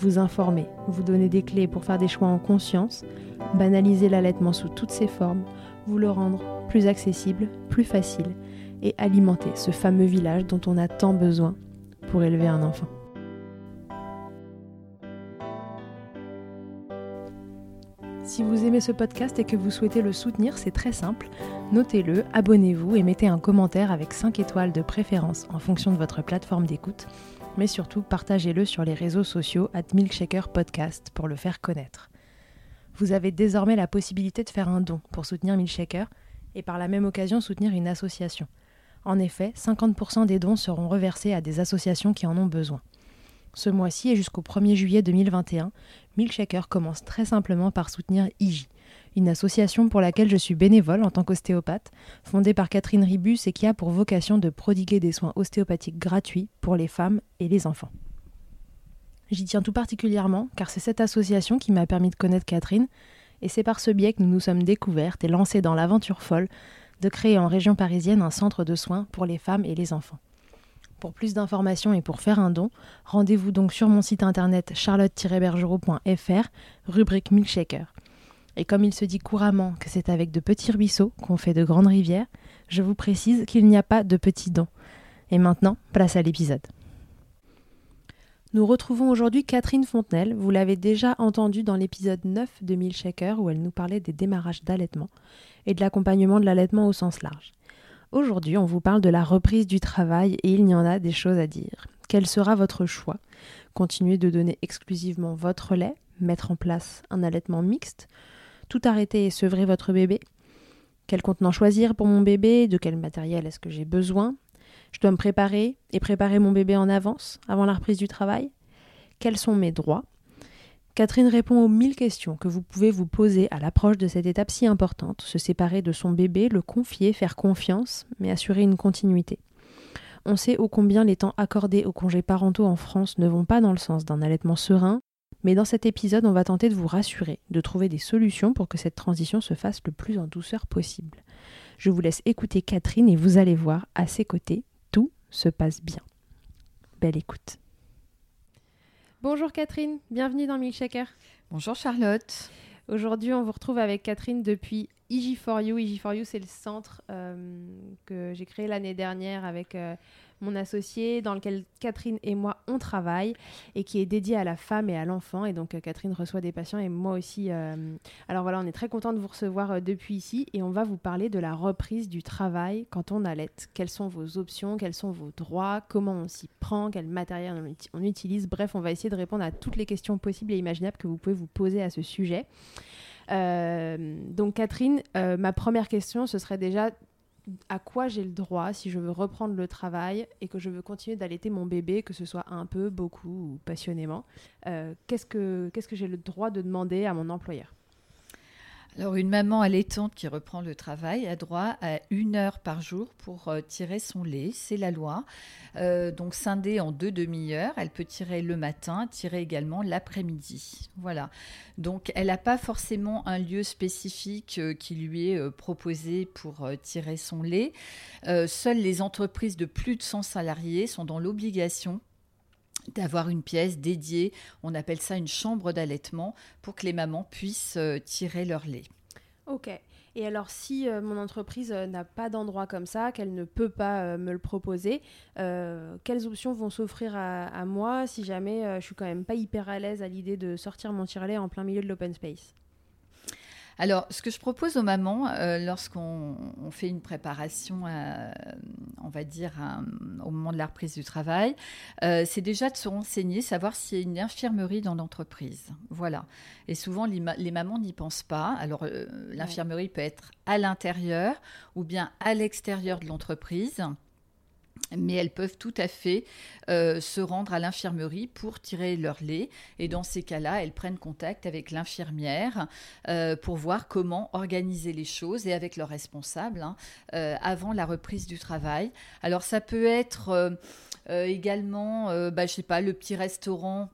vous informer, vous donner des clés pour faire des choix en conscience, banaliser l'allaitement sous toutes ses formes, vous le rendre plus accessible, plus facile et alimenter ce fameux village dont on a tant besoin pour élever un enfant. Si vous aimez ce podcast et que vous souhaitez le soutenir, c'est très simple. Notez-le, abonnez-vous et mettez un commentaire avec 5 étoiles de préférence en fonction de votre plateforme d'écoute. Mais surtout, partagez-le sur les réseaux sociaux at Milkshaker Podcast pour le faire connaître. Vous avez désormais la possibilité de faire un don pour soutenir Milkshaker et par la même occasion soutenir une association. En effet, 50% des dons seront reversés à des associations qui en ont besoin. Ce mois-ci et jusqu'au 1er juillet 2021, Milkshaker commence très simplement par soutenir IJ, une association pour laquelle je suis bénévole en tant qu'ostéopathe, fondée par Catherine Ribus et qui a pour vocation de prodiguer des soins ostéopathiques gratuits pour les femmes et les enfants. J'y tiens tout particulièrement car c'est cette association qui m'a permis de connaître Catherine et c'est par ce biais que nous nous sommes découvertes et lancées dans l'aventure folle de créer en région parisienne un centre de soins pour les femmes et les enfants. Pour plus d'informations et pour faire un don, rendez-vous donc sur mon site internet charlotte-bergerot.fr, rubrique Milkshaker. Et comme il se dit couramment que c'est avec de petits ruisseaux qu'on fait de grandes rivières, je vous précise qu'il n'y a pas de petits dons. Et maintenant, place à l'épisode. Nous retrouvons aujourd'hui Catherine Fontenelle. Vous l'avez déjà entendue dans l'épisode 9 de Milkshaker où elle nous parlait des démarrages d'allaitement et de l'accompagnement de l'allaitement au sens large. Aujourd'hui, on vous parle de la reprise du travail et il y en a des choses à dire. Quel sera votre choix? Continuer de donner exclusivement votre lait Mettre en place un allaitement mixte Tout arrêter et sevrer votre bébé. Quel contenant choisir pour mon bébé? De quel matériel est-ce que j'ai besoin? Je dois me préparer et préparer mon bébé en avance, avant la reprise du travail? Quels sont mes droits? Catherine répond aux mille questions que vous pouvez vous poser à l'approche de cette étape si importante, se séparer de son bébé, le confier, faire confiance, mais assurer une continuité. On sait ô combien les temps accordés aux congés parentaux en France ne vont pas dans le sens d'un allaitement serein, mais dans cet épisode, on va tenter de vous rassurer, de trouver des solutions pour que cette transition se fasse le plus en douceur possible. Je vous laisse écouter Catherine et vous allez voir, à ses côtés, tout se passe bien. Belle écoute. Bonjour Catherine, bienvenue dans Milkshaker. Bonjour Charlotte. Aujourd'hui, on vous retrouve avec Catherine depuis IG4U. IG4U, c'est le centre euh, que j'ai créé l'année dernière avec euh, mon associé, dans lequel Catherine et moi, on travaille, et qui est dédié à la femme et à l'enfant. Et donc, euh, Catherine reçoit des patients et moi aussi. euh, Alors voilà, on est très content de vous recevoir euh, depuis ici, et on va vous parler de la reprise du travail quand on allaite. Quelles sont vos options, quels sont vos droits, comment on s'y prend, quel matériel on, uti- on utilise? Bref, on va essayer de répondre à toutes les questions possibles et imaginables que vous pouvez vous poser à ce sujet. Donc Catherine, ma première question, ce serait déjà à quoi j'ai le droit si je veux reprendre le travail et que je veux continuer d'allaiter mon bébé, que ce soit un peu, beaucoup ou passionnément. qu'est-ce que, qu'est-ce que j'ai le droit de demander à mon employeur? Alors, une maman allaitante qui reprend le travail a droit à une heure par jour pour euh, tirer son lait, c'est la loi. Euh, donc, scindée en deux demi-heures, elle peut tirer le matin, tirer également l'après-midi. Voilà. Donc, elle n'a pas forcément un lieu spécifique euh, qui lui est proposé pour tirer son lait. seules les entreprises de plus de 100 salariés sont dans l'obligation d'avoir une pièce dédiée, on appelle ça une chambre d'allaitement, pour que les mamans puissent euh, tirer leur lait. Ok. Et alors, si euh, mon entreprise euh, n'a pas d'endroit comme ça, qu'elle ne peut pas me le proposer, quelles options vont s'offrir à, moi si jamais je suis quand même pas hyper à l'aise à l'idée de sortir mon tire-lait en plein milieu de l'open space? Alors, ce que je propose aux mamans, euh, lorsqu'on fait une préparation, on va dire, au moment de la reprise du travail, euh, c'est déjà de se renseigner, savoir s'il y a une infirmerie dans l'entreprise. Voilà. Et souvent, les, mamans n'y pensent pas. Alors, euh, l'infirmerie peut être à l'intérieur ou bien à l'extérieur de l'entreprise mais elles peuvent tout à fait euh, se rendre à l'infirmerie pour tirer leur lait. Et dans ces cas-là, elles prennent contact avec l'infirmière euh, pour voir comment organiser les choses et avec leur responsable hein, euh, avant la reprise du travail. Alors ça peut être également, bah, je sais pas, le petit restaurant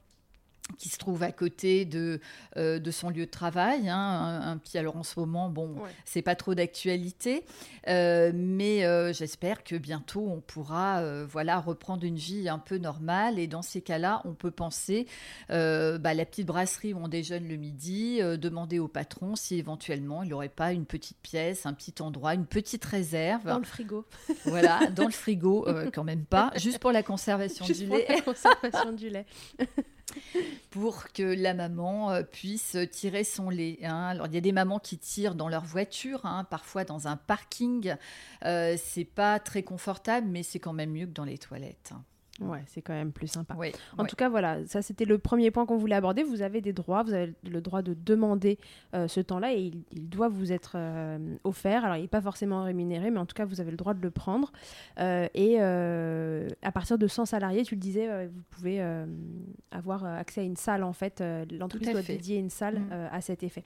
qui se trouve à côté de, euh, de son lieu de travail. Hein, un, petit, alors en ce moment, bon, c'est pas trop d'actualité, euh, mais euh, j'espère que bientôt on pourra, voilà, reprendre une vie un peu normale. Et dans ces cas-là, on peut penser, bah, la petite brasserie où on déjeune le midi, demander au patron si éventuellement il n'aurait pas une petite pièce, un petit endroit, une petite réserve. Dans le frigo. Voilà, dans le frigo, quand même pas, juste pour la conservation juste du pour lait. La conservation du lait. pour que la maman euh, puisse tirer son lait. Hein. Il y a des mamans qui tirent dans leur voiture, hein, parfois dans un parking. Euh, c'est pas très confortable, mais c'est quand même mieux que dans les toilettes. Ouais, c'est quand même plus sympa. en tout cas, voilà, ça c'était le premier point qu'on voulait aborder. Vous avez des droits, vous avez le droit de demander euh, ce temps-là et il, doit vous être euh, offert. Alors, il n'est pas forcément rémunéré, mais en tout cas, vous avez le droit de le prendre. Euh, et à partir de 100 salariés, tu le disais, vous pouvez avoir accès à une salle en fait. L'entreprise doit dédier une salle mmh. à cet effet.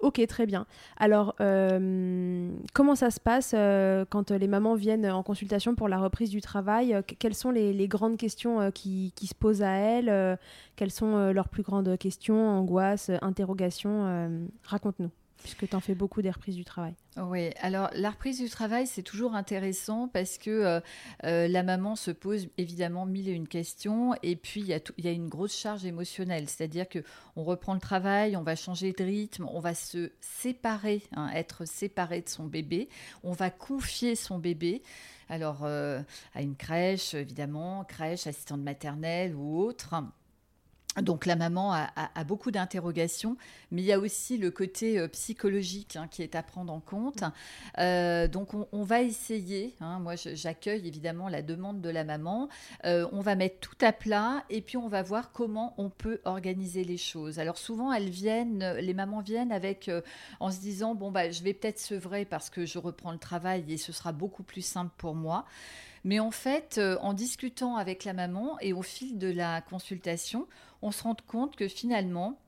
Ok, très bien. Alors, euh, comment ça se passe euh, quand les mamans viennent en consultation pour la reprise du travail Quelles sont les, grandes questions euh, qui, se posent à elles Quelles sont leurs plus grandes questions, angoisses, interrogations Raconte-nous puisque tu en fais beaucoup des reprises du travail. Oui, alors la reprise du travail, c'est toujours intéressant parce que euh, euh, la maman se pose évidemment mille et une questions et puis il y, a une grosse charge émotionnelle, c'est-à-dire que on reprend le travail, on va changer de rythme, on va se séparer, hein, être séparé de son bébé, on va confier son bébé. Alors, euh, à une crèche, évidemment, crèche, assistante maternelle ou autre. Donc la maman a, beaucoup d'interrogations, mais il y a aussi le côté euh, psychologique hein, qui est à prendre en compte. Euh, donc on, va essayer, hein, moi j'accueille évidemment la demande de la maman, euh, on va mettre tout à plat et puis on va voir comment on peut organiser les choses. Alors souvent elles viennent, les mamans viennent avec en se disant bon bah je vais peut-être sevrer parce que je reprends le travail et ce sera beaucoup plus simple pour moi. Mais en fait, en discutant avec la maman et au fil de la consultation, on se rend compte que finalement,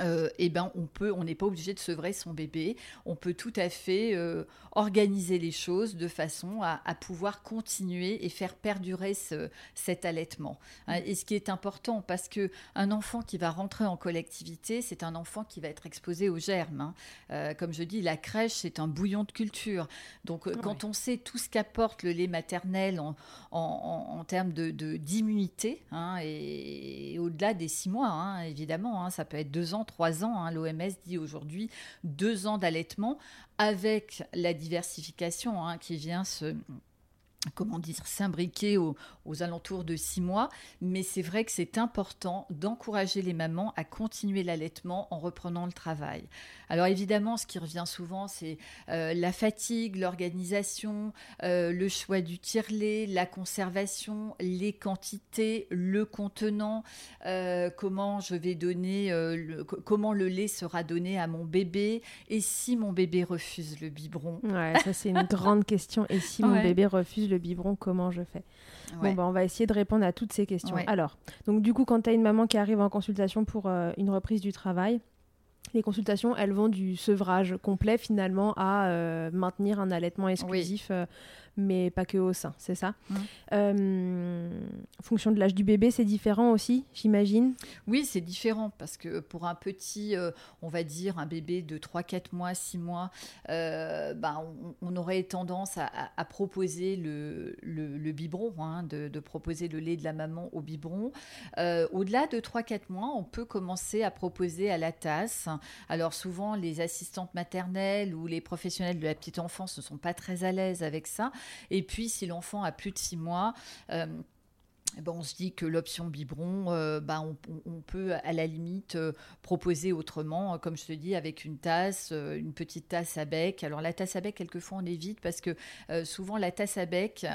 euh, eh ben, on peut, on n'est pas obligé de sevrer son bébé. On peut tout à fait euh, organiser les choses de façon à, pouvoir continuer et faire perdurer cet allaitement. Hein, et ce qui est important, parce que un enfant qui va rentrer en collectivité, c'est un enfant qui va être exposé aux germes. Hein. Euh, comme je dis, la crèche, c'est un bouillon de culture. Donc, quand on sait tout ce qu'apporte le lait maternel en, termes de d'immunité, hein, et, au-delà des six mois, évidemment, ça peut être deux ans trois ans. Hein. L'OMS dit aujourd'hui deux ans d'allaitement avec la diversification hein, qui vient se comment dire, s'imbriquer aux, alentours de six mois. Mais c'est vrai que c'est important d'encourager les mamans à continuer l'allaitement en reprenant le travail. Alors évidemment, ce qui revient souvent, c'est euh, la fatigue, l'organisation, euh, le choix du tire-lait, la conservation, les quantités, le contenant, euh, comment je vais donner, comment le lait sera donné à mon bébé, et si mon bébé refuse le biberon. Ouais, ça c'est une grande question. Et si mon bébé refuse le biberon, comment je fais. Bon, bah, on va essayer de répondre à toutes ces questions. Alors, donc du coup, quand tu as une maman qui arrive en consultation pour une reprise du travail, les consultations, elles vont du sevrage complet finalement à euh, maintenir un allaitement exclusif euh, mais pas que au sein, c'est ça mmh. euh, Fonction de l'âge du bébé, c'est différent aussi, j'imagine? Oui, c'est différent parce que pour un petit, euh, on va dire un bébé de 3-4 mois, 6 mois, euh, ben, on, aurait tendance à, proposer le, le, biberon, hein, de, de, proposer le lait de la maman au biberon. Au-delà de 3-4 mois, on peut commencer à proposer à la tasse. Alors souvent, les assistantes maternelles ou les professionnels de la petite enfance ne sont pas très à l'aise avec ça. Et puis, si l'enfant a plus de six mois, euh, ben, on se dit que l'option biberon, euh, ben, on, peut à la limite euh, proposer autrement, comme je te dis, avec une tasse, une petite tasse à bec. Alors la tasse à bec, quelquefois on évite parce que souvent la tasse à bec,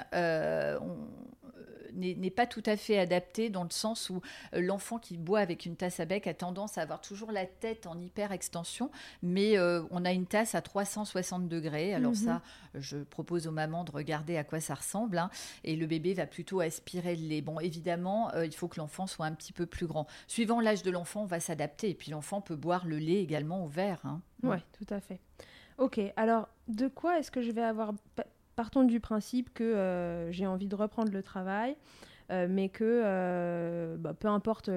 n'est pas tout à fait adapté dans le sens où euh, l'enfant qui boit avec une tasse à bec a tendance à avoir toujours la tête en hyper extension, mais euh, on a une tasse à 360 degrés. Alors mhm. ça, je propose aux mamans de regarder à quoi ça ressemble, hein, et le bébé va plutôt aspirer le lait. Évidemment, euh, il faut que l'enfant soit un petit peu plus grand. Suivant l'âge de l'enfant, on va s'adapter, et puis l'enfant peut boire le lait également au verre. Hein. Oui, tout à fait. Ok, alors de quoi est-ce que je vais avoir partons du principe que euh, j'ai envie de reprendre le travail, euh, mais que bah, peu importe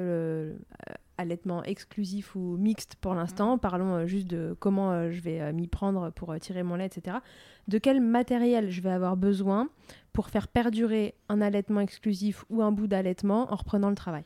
l'allaitement exclusif ou mixte pour l'instant, mmh. parlons juste de comment je vais m'y prendre pour tirer mon lait, etc. De quel matériel je vais avoir besoin pour faire perdurer un allaitement exclusif ou un bout d'allaitement en reprenant le travail?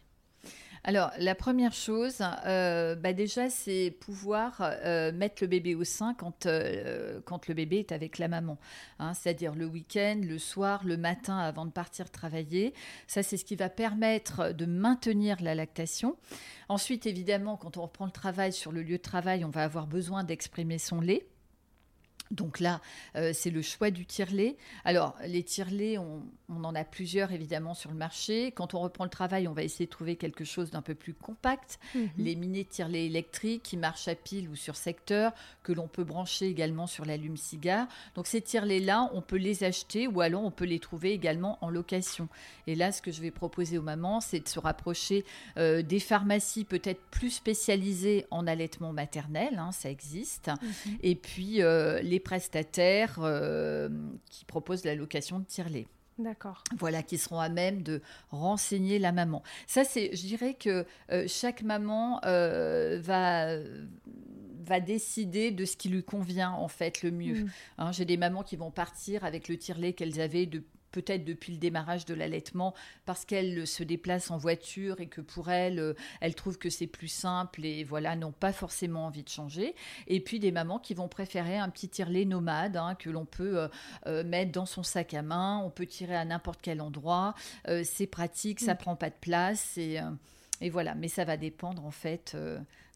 Alors, la première chose, euh, bah déjà, c'est pouvoir euh, mettre le bébé au sein quand, euh, quand le bébé est avec la maman. Hein, c'est-à-dire le week-end, le soir, le matin avant de partir travailler. Ça, c'est ce qui va permettre de maintenir la lactation. Ensuite, évidemment, quand on reprend le travail sur le lieu de travail, on va avoir besoin d'exprimer son lait. Donc là, euh, c'est le choix du tire-lait. Alors, les tire-lait, on, en a plusieurs évidemment sur le marché. Quand on reprend le travail, on va essayer de trouver quelque chose d'un peu plus compact. Mhm. Les mini tire-lait électriques qui marchent à pile ou sur secteur, que l'on peut brancher également sur l'allume-cigare. Donc, ces tire-lait-là, on peut les acheter ou alors on peut les trouver également en location. Et là, ce que je vais proposer aux mamans, c'est de se rapprocher euh, des pharmacies peut-être plus spécialisées en allaitement maternel, hein, ça existe. Mhm. Et puis, euh, les prestataires euh, qui proposent la location de tire-lait. D'accord. Voilà, qui seront à même de renseigner la maman. Ça, c'est, je dirais que euh, chaque maman euh, va va décider de ce qui lui convient en fait le mieux. Mm. Hein, j'ai des mamans qui vont partir avec le tire-lait qu'elles avaient de peut-être depuis le démarrage de l'allaitement, parce qu'elle se déplace en voiture et que pour elle, euh, elle trouve que c'est plus simple et voilà, n'ont pas forcément envie de changer. Et puis des mamans qui vont préférer un petit tirelet nomade hein, que l'on peut euh, euh, mettre dans son sac à main, on peut tirer à n'importe quel endroit, c'est pratique, ça mm. prend pas de place et, et, voilà. Mais ça va dépendre en fait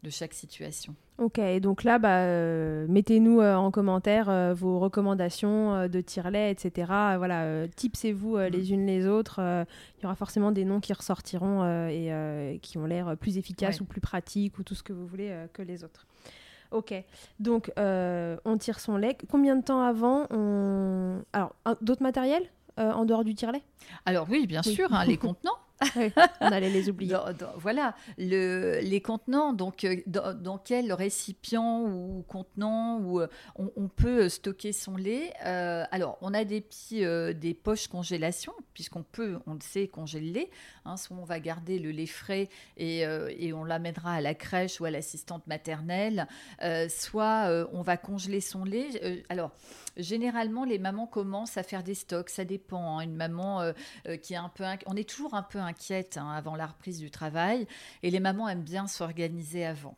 de chaque situation. Ok, donc là, bah, euh, mettez-nous euh, en commentaire euh, vos recommandations de tirelet, etc. voilà, tipsez-vous mm. les unes les autres. Il y aura forcément des noms qui ressortiront et qui ont l'air plus efficaces ou plus pratiques ou tout ce que vous voulez que les autres. Ok, donc on tire son lait. Combien de temps avant on... Alors, d'autres matériels en dehors du tirelet? Alors oui, bien sûr, hein, les contenants. on allait les oublier. voilà, le, les contenants, donc euh, dans, quel récipient ou contenant euh, on, peut stocker son lait. Euh, alors, on a des petits, des poches congélation, puisqu'on peut, on le sait, congeler. Hein, soit on va garder le lait frais et, et on l'amènera à la crèche ou à l'assistante maternelle, soit on va congeler son lait. alors, généralement, les mamans commencent à faire des stocks, ça dépend. Hein. Une maman qui est un peu, on est toujours un peu inquiète hein, avant la reprise du travail et les mamans aiment bien s'organiser avant.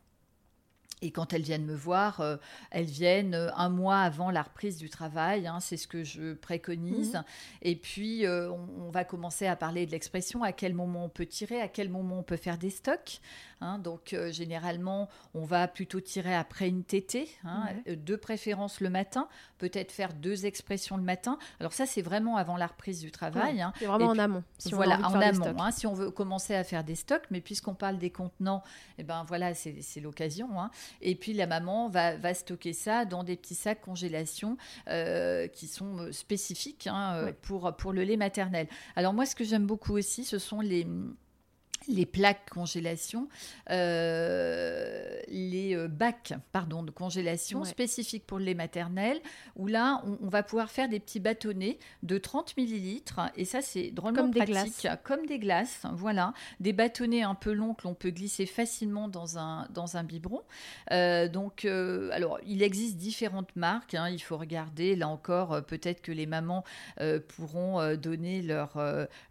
Et quand elles viennent me voir, euh, elles viennent euh, un mois avant la reprise du travail, hein, c'est ce que je préconise. Mhm. Et puis, euh, on, on va commencer à parler de l'expression, à quel moment on peut tirer, à quel moment on peut faire des stocks. Hein. donc, euh, généralement, on va plutôt tirer après une tétée, hein, euh, de préférence le matin, peut-être faire deux expressions le matin. Alors ça, c'est vraiment avant la reprise du travail. hein. C'est vraiment en amont. si voilà, en amont, si on veut commencer à faire des stocks, mais puisqu'on parle des contenants, eh ben voilà, c'est l'occasion. Et puis la maman va, va stocker ça dans des petits sacs congélation euh, qui sont spécifiques Ouais. pour, pour le lait maternel. Alors moi, ce que j'aime beaucoup aussi, ce sont les les plaques congélation, euh, les euh, bacs pardon, de congélation Ouais. spécifiques pour le lait maternel, où là, on, on va pouvoir faire des petits bâtonnets de 30 millilitres, et ça, c'est drôlement Comme des pratique, comme des glaces, voilà, des bâtonnets un peu longs que l'on peut glisser facilement dans un, dans un biberon. Euh, donc, euh, alors, il existe différentes marques, hein, il faut regarder, là encore, peut-être que les mamans pourront donner leur,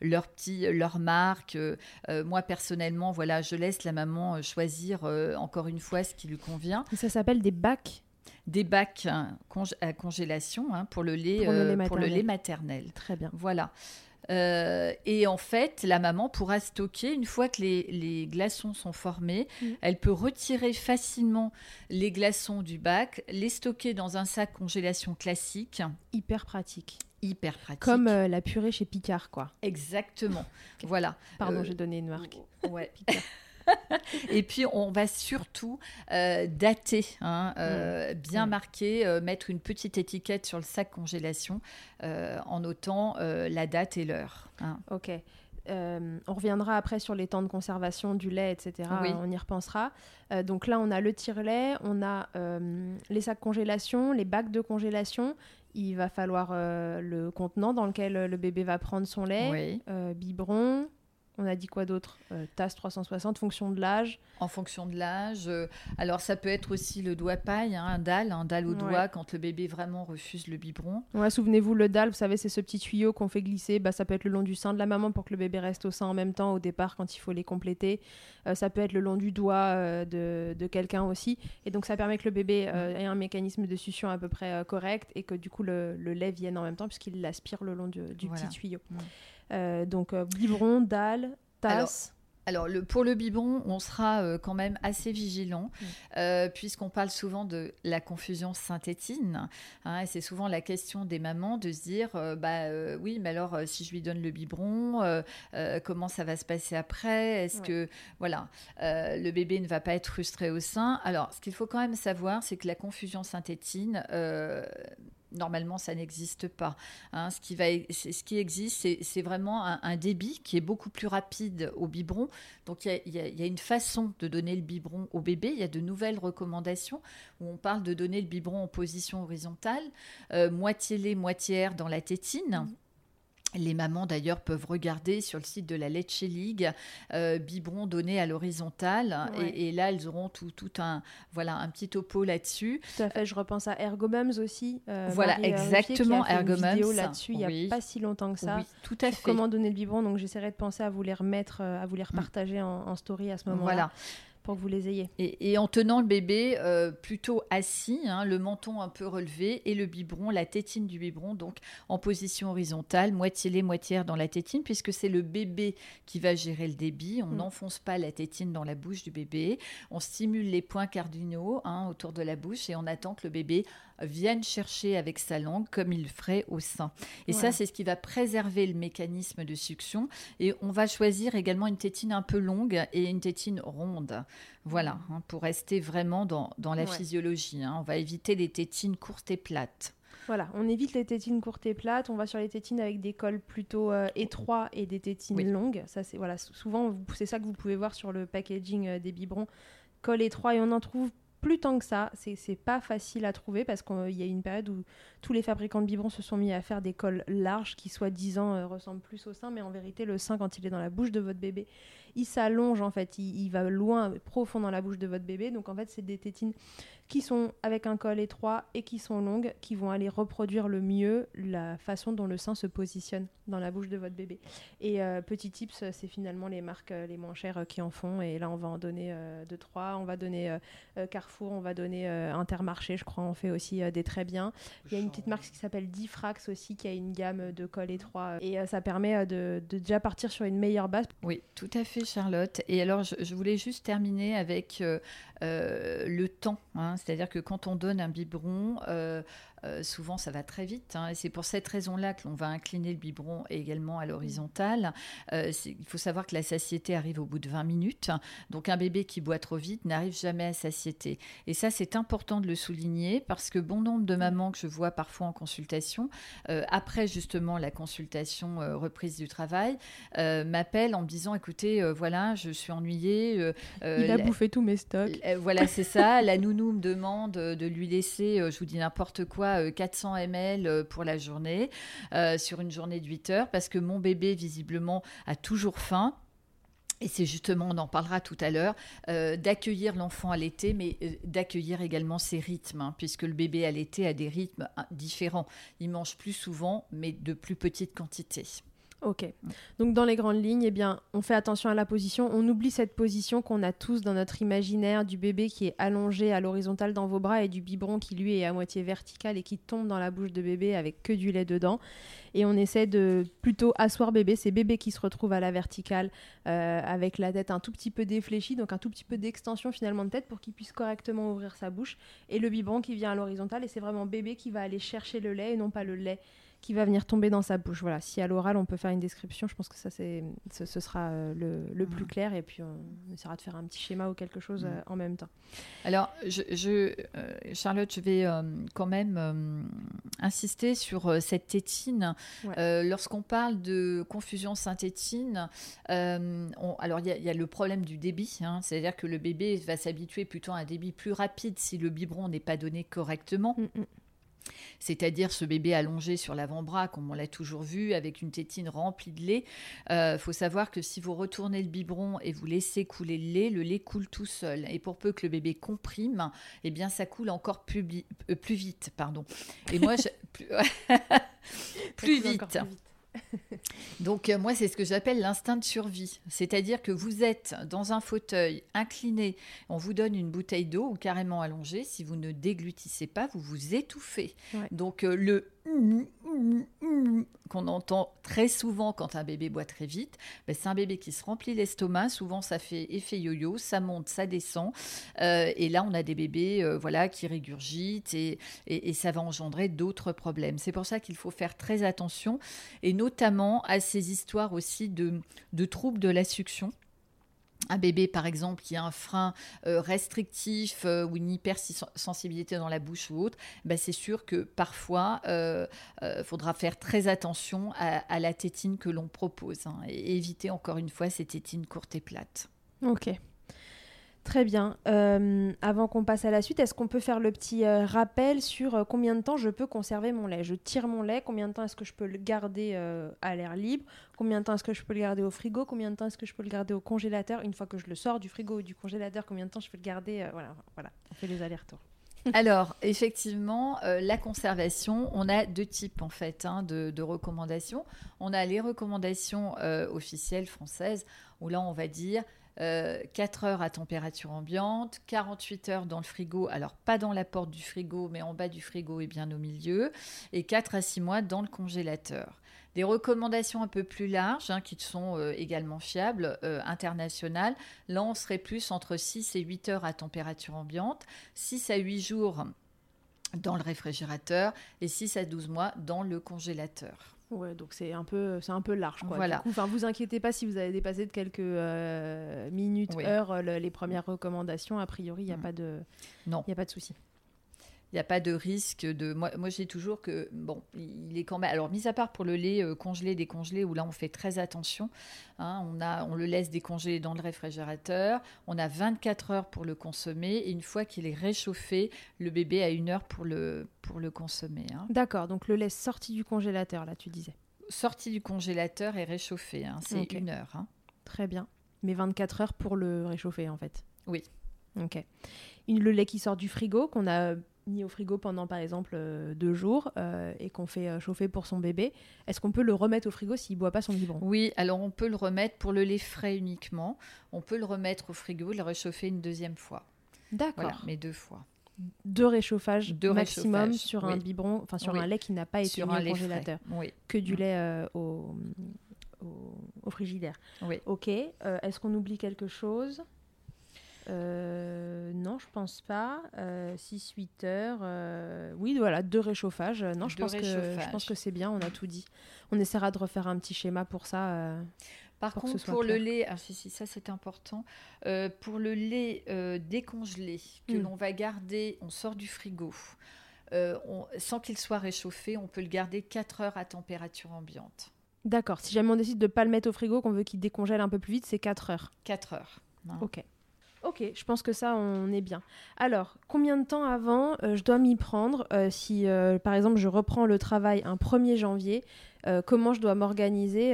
leur, petit, leur marque. Euh, moi, personnellement, voilà, je laisse la maman euh, choisir euh, encore une fois ce qui lui convient. Et ça s'appelle des bacs? Des bacs hein, à congélation hein, pour, le lait, Pour le lait euh, pour le maternel. lait maternel. Très bien. Voilà. Euh, et en fait, la maman pourra stocker, une fois que les, les glaçons sont formés, elle peut retirer facilement les glaçons du bac, les stocker dans un sac congélation classique, Hyper pratique. Hyper pratique. Comme euh, la purée chez Picard, quoi. Exactement. Voilà. Pardon, Euh, j'ai donné une marque. Ouais. Et puis on va surtout euh, dater, hein, euh, bien Mm. marquer, euh, mettre une petite étiquette sur le sac congélation en notant la date et l'heure. hein. Ok. On reviendra après sur les temps de conservation du lait, etc. Oui. On y repensera. Donc là, on a le tire-lait, on a les sacs congélation, les bacs de congélation. Il va falloir euh, le contenant dans lequel euh, le bébé va prendre son lait, Oui. euh, biberon. On a dit quoi d'autre? Euh, Tasse 360, fonction de l'âge. En fonction de l'âge. euh, alors ça peut être aussi le doigt paille, hein, un dalle, un dalle au Ouais. doigt quand le bébé vraiment refuse le biberon. Ouais, Souvenez-vous, le dalle, vous savez, c'est ce petit tuyau qu'on fait glisser. Bah, ça peut être le long du sein de la maman pour que le bébé reste au sein en même temps au départ quand il faut les compléter. Euh, ça peut être le long du doigt euh, de, de quelqu'un aussi. Et donc, ça permet que le bébé ait un mécanisme de succion à peu près correct et que du coup, le, le lait vienne en même temps puisqu'il l'aspire le long du, du Voilà. petit tuyau. Euh, donc, euh, biberon, dalle, tasse. Alors, le, pour le biberon, on sera euh, quand même assez vigilant, euh, puisqu'on parle souvent de la confusion synthétine. hein, et c'est souvent la question des mamans de se dire euh, bah, oui, mais alors, si je lui donne le biberon, comment ça va se passer après? Est-ce Ouais. que, voilà, le bébé ne va pas être frustré au sein? Alors, ce qu'il faut quand même savoir, c'est que la confusion synthétine, normalement, ça n'existe pas. Hein, ce, qui va, c'est- ce qui existe, c'est, vraiment un, débit qui est beaucoup plus rapide au biberon. Donc, il y a une façon de donner le biberon au bébé. Il y a de nouvelles recommandations où on parle de donner le biberon en position horizontale, euh, moitié lait, moitié air dans la tétine. Les mamans d'ailleurs peuvent regarder sur le site de la Leche League euh, biberon donné à l'horizontale Ouais. et, et là elles auront tout, tout un voilà un petit topo là-dessus. Tout à fait, je repense à Ergomums aussi. euh, Voilà, Marie, euh, exactement, qui a fait une vidéo Ergomums, là-dessus il n'y a pas si longtemps que ça. Oui, tout à fait. comment donner le biberon. Donc j'essaierai de penser à vous les remettre, à vous les repartager en, en story à ce moment-là Voilà. Pour que vous les ayez. Et, et en tenant le bébé euh, plutôt assis, hein, le menton un peu relevé et le biberon, la tétine du biberon, donc en position horizontale, moitié lait, moitié air dans la tétine, puisque c'est le bébé qui va gérer le débit. On Mm. n'enfonce pas la tétine dans la bouche du bébé. On stimule les points cardinaux hein, autour de la bouche et on attend que le bébé vienne chercher avec sa langue comme il ferait au sein. Et Voilà. ça, c'est ce qui va préserver le mécanisme de succion. Et on va choisir également une tétine un peu longue et une tétine ronde. Voilà, hein, pour rester vraiment dans, dans la Ouais. physiologie. hein. On va éviter les tétines courtes et plates. Voilà, on évite les tétines courtes et plates. On va sur les tétines avec des cols plutôt euh, étroits et des tétines Oui. longues. Ça, c'est voilà, sou- souvent c'est ça que vous pouvez voir sur le packaging euh, des biberons. Col étroit et on en trouve plus tant que ça. C'est pas facile à trouver parce qu'il y a une période où tous les fabricants de biberons se sont mis à faire des cols larges qui, soi-disant, euh, ressemblent plus au sein, mais en vérité, le sein, quand il est dans la bouche de votre bébé, il s'allonge en fait, il, va loin, profond dans la bouche de votre bébé. Donc en fait, c'est des tétines qui sont avec un col étroit et qui sont longues, qui vont aller reproduire le mieux la façon dont le sein se positionne dans la bouche de votre bébé. Et euh, petit tips, c'est finalement les marques euh, les moins chères qui en font. Et là, on va en donner deux, trois. On va donner Carrefour, on va donner Intermarché, je crois, on fait aussi des très bien. Il y a une petite marque qui s'appelle Diffrax aussi, qui a une gamme de col étroit. Et euh, ça permet euh, de, déjà partir sur une meilleure base. Oui, tout à fait, Charlotte. Et alors, je, je voulais juste terminer avec euh, le temps. hein. C'est-à-dire que quand on donne un biberon, euh, euh, souvent ça va très vite. hein. et c'est pour cette raison-là que l'on va incliner le biberon également à l'horizontale. Il faut savoir que la satiété arrive au bout de 20 minutes. Donc, un bébé qui boit trop vite n'arrive jamais à satiété. Et ça, c'est important de le souligner parce que bon nombre de mamans que je vois parfois en consultation, après justement la consultation reprise du travail, m'appellent en me disant écoutez, voilà, je suis ennuyée. il a la- bouffé tous mes stocks. Euh, voilà, c'est ça. La nounou me demande euh, de lui laisser, euh, je vous dis n'importe quoi, euh, 400 ml pour la journée, euh, sur une journée de 8 heures, parce que mon bébé, visiblement, a toujours faim. Et c'est justement, on en parlera tout à l'heure, euh, d'accueillir l'enfant à l'été, mais euh, d'accueillir également ses rythmes, hein, puisque le bébé à l'été a des rythmes hein, différents. Il mange plus souvent, mais de plus petites quantités. Ok. Donc dans les grandes lignes, eh bien, on fait attention à la position. On oublie cette position qu'on a tous dans notre imaginaire du bébé qui est allongé à l'horizontale dans vos bras et du biberon qui lui est à moitié vertical et qui tombe dans la bouche de bébé avec que du lait dedans. Et on essaie de plutôt asseoir bébé. C'est bébé qui se retrouve à la verticale euh, avec la tête un tout petit peu défléchie, donc un tout petit peu d'extension finalement de tête pour qu'il puisse correctement ouvrir sa bouche. Et le biberon qui vient à l'horizontale et c'est vraiment bébé qui va aller chercher le lait et non pas le lait qui va venir tomber dans sa bouche. Voilà, si à l'oral on peut faire une description, je pense que ça c'est ce, ce sera euh, le, plus clair et puis on essaiera de faire un petit schéma ou quelque chose euh, en même temps. Alors, je, je, euh, Charlotte, je vais euh, quand même insister sur cette tétine. Ouais. Lorsqu'on parle de confusion synthétine, on- alors il y, a- il y a le problème du débit, hein, c'est-à-dire que le bébé va s'habituer plutôt à un débit plus rapide si le biberon n'est pas donné correctement. Mm, mm. C'est-à-dire ce bébé allongé sur l'avant-bras, comme on l'a toujours vu, avec une tétine remplie de lait. Il faut savoir que si vous retournez le biberon et vous laissez couler le lait, le lait coule tout seul. Et pour peu que le bébé comprime, eh bien ça coule encore plus, euh, plus vite. Pardon. Et moi, je- plus, vite. Donc euh, moi, c'est ce que j'appelle l'instinct de survie. C'est-à-dire que vous êtes dans un fauteuil incliné, on vous donne une bouteille d'eau ou carrément allongée. Si vous ne déglutissez pas, vous vous étouffez. Ouais. Donc euh, le qu'on entend très souvent quand un bébé boit très vite, ben, c'est un bébé qui se remplit l'estomac. Souvent, ça fait effet yo-yo, ça monte, ça descend. Euh, et là, on a des bébés euh, voilà, qui régurgitent et, ça va engendrer d'autres problèmes. C'est pour ça qu'il faut faire très attention et notamment à ces histoires aussi de, de troubles de la succion. Un bébé, par exemple, qui a un frein euh, restrictif euh, ou une hypersensibilité dans la bouche ou autre, ben, c'est sûr que parfois, il euh, faudra faire très attention à, à la tétine que l'on propose hein, et éviter encore une fois ces tétines courtes et plates. Ok. Très bien. Euh, avant qu'on passe à la suite, est-ce qu'on peut faire le petit euh, rappel sur euh, combien de temps je peux conserver mon lait? Je tire mon lait, combien de temps est-ce que je peux le garder à l'air libre? Combien de temps est-ce que je peux le garder au frigo? Combien de temps est-ce que je peux le garder au congélateur? Une fois que je le sors du frigo ou du congélateur, combien de temps je peux le garder Voilà, voilà, on fait les allers-retours. Alors, effectivement, la conservation, on a deux types en fait hein, de, recommandations. On a les recommandations officielles françaises, où là, on va dire euh, 4 heures à température ambiante, 48 heures dans le frigo, alors pas dans la porte du frigo, mais en bas du frigo et bien au milieu, et 4 à 6 mois dans le congélateur. Des recommandations un peu plus larges, hein, qui sont euh, également fiables, euh, internationales. Là, on serait plus entre 6 et 8 heures à température ambiante, 6 à 8 jours dans le réfrigérateur et 6 à 12 mois dans le congélateur. Ouais, donc c'est un peu, c'est un peu large, quoi. Voilà. Du coup, vous inquiétez pas si vous avez dépassé de quelques euh, minutes, Oui. heures, le- les premières recommandations. A priori, il n'y a Mm. pas de, Non. il y a pas de souci. Il n'y a pas de risque de. Moi, moi j'ai toujours que. Bon, il est quand même. Alors, mis à part pour le lait euh, congelé, décongelé, où là, on fait très attention. hein, on, a, on le laisse décongeler dans le réfrigérateur. On a 24 heures pour le consommer. Et une fois qu'il est réchauffé, le bébé a une heure pour le, pour le consommer. hein. D'accord, donc le lait sorti du congélateur, là, tu disais. Sorti du congélateur et réchauffé. hein, C'est une heure. hein. Très bien. Mais 24 heures pour le réchauffer en fait. Oui. Ok. Une, le lait qui sort du frigo, qu'on a mis au frigo pendant par exemple euh, deux jours euh, et qu'on fait euh, chauffer pour son bébé, est-ce qu'on peut le remettre au frigo s'il boit pas son biberon? Oui, alors on peut le remettre pour le lait frais uniquement. On peut le remettre au frigo, le réchauffer une deuxième fois. D'accord. Voilà, mais deux fois. Deux réchauffages Deux maximum réchauffages, sur un biberon, enfin sur Oui. un lait qui n'a pas été Sur mis un au congélateur. Oui. que du lait au, au, au frigidaire. Oui. Ok. Est-ce qu'on oublie quelque chose? Euh, non, je pense pas. 6-8 heures. euh, oui, voilà, deux réchauffages. Non, je Deux pense, que, je pense que c'est bien, on a tout dit. On essaiera de refaire un petit schéma pour ça. euh. Par pour contre, pour le lait, ah, si, si, ça c'est important, Euh, pour le lait euh, décongelé que Mm. l'on va garder, on sort du frigo, euh, on- sans qu'il soit réchauffé, on peut le garder 4 heures à température ambiante. D'accord. Si jamais on décide de pas le mettre au frigo, qu'on veut qu'il décongèle un peu plus vite, c'est 4 heures. 4 heures. hein. Ok. Ok, je pense que ça, on est bien. Alors, combien de temps avant euh, je dois m'y prendre euh, si, euh, par exemple, je reprends le travail un 1er janvier Comment je dois m'organiser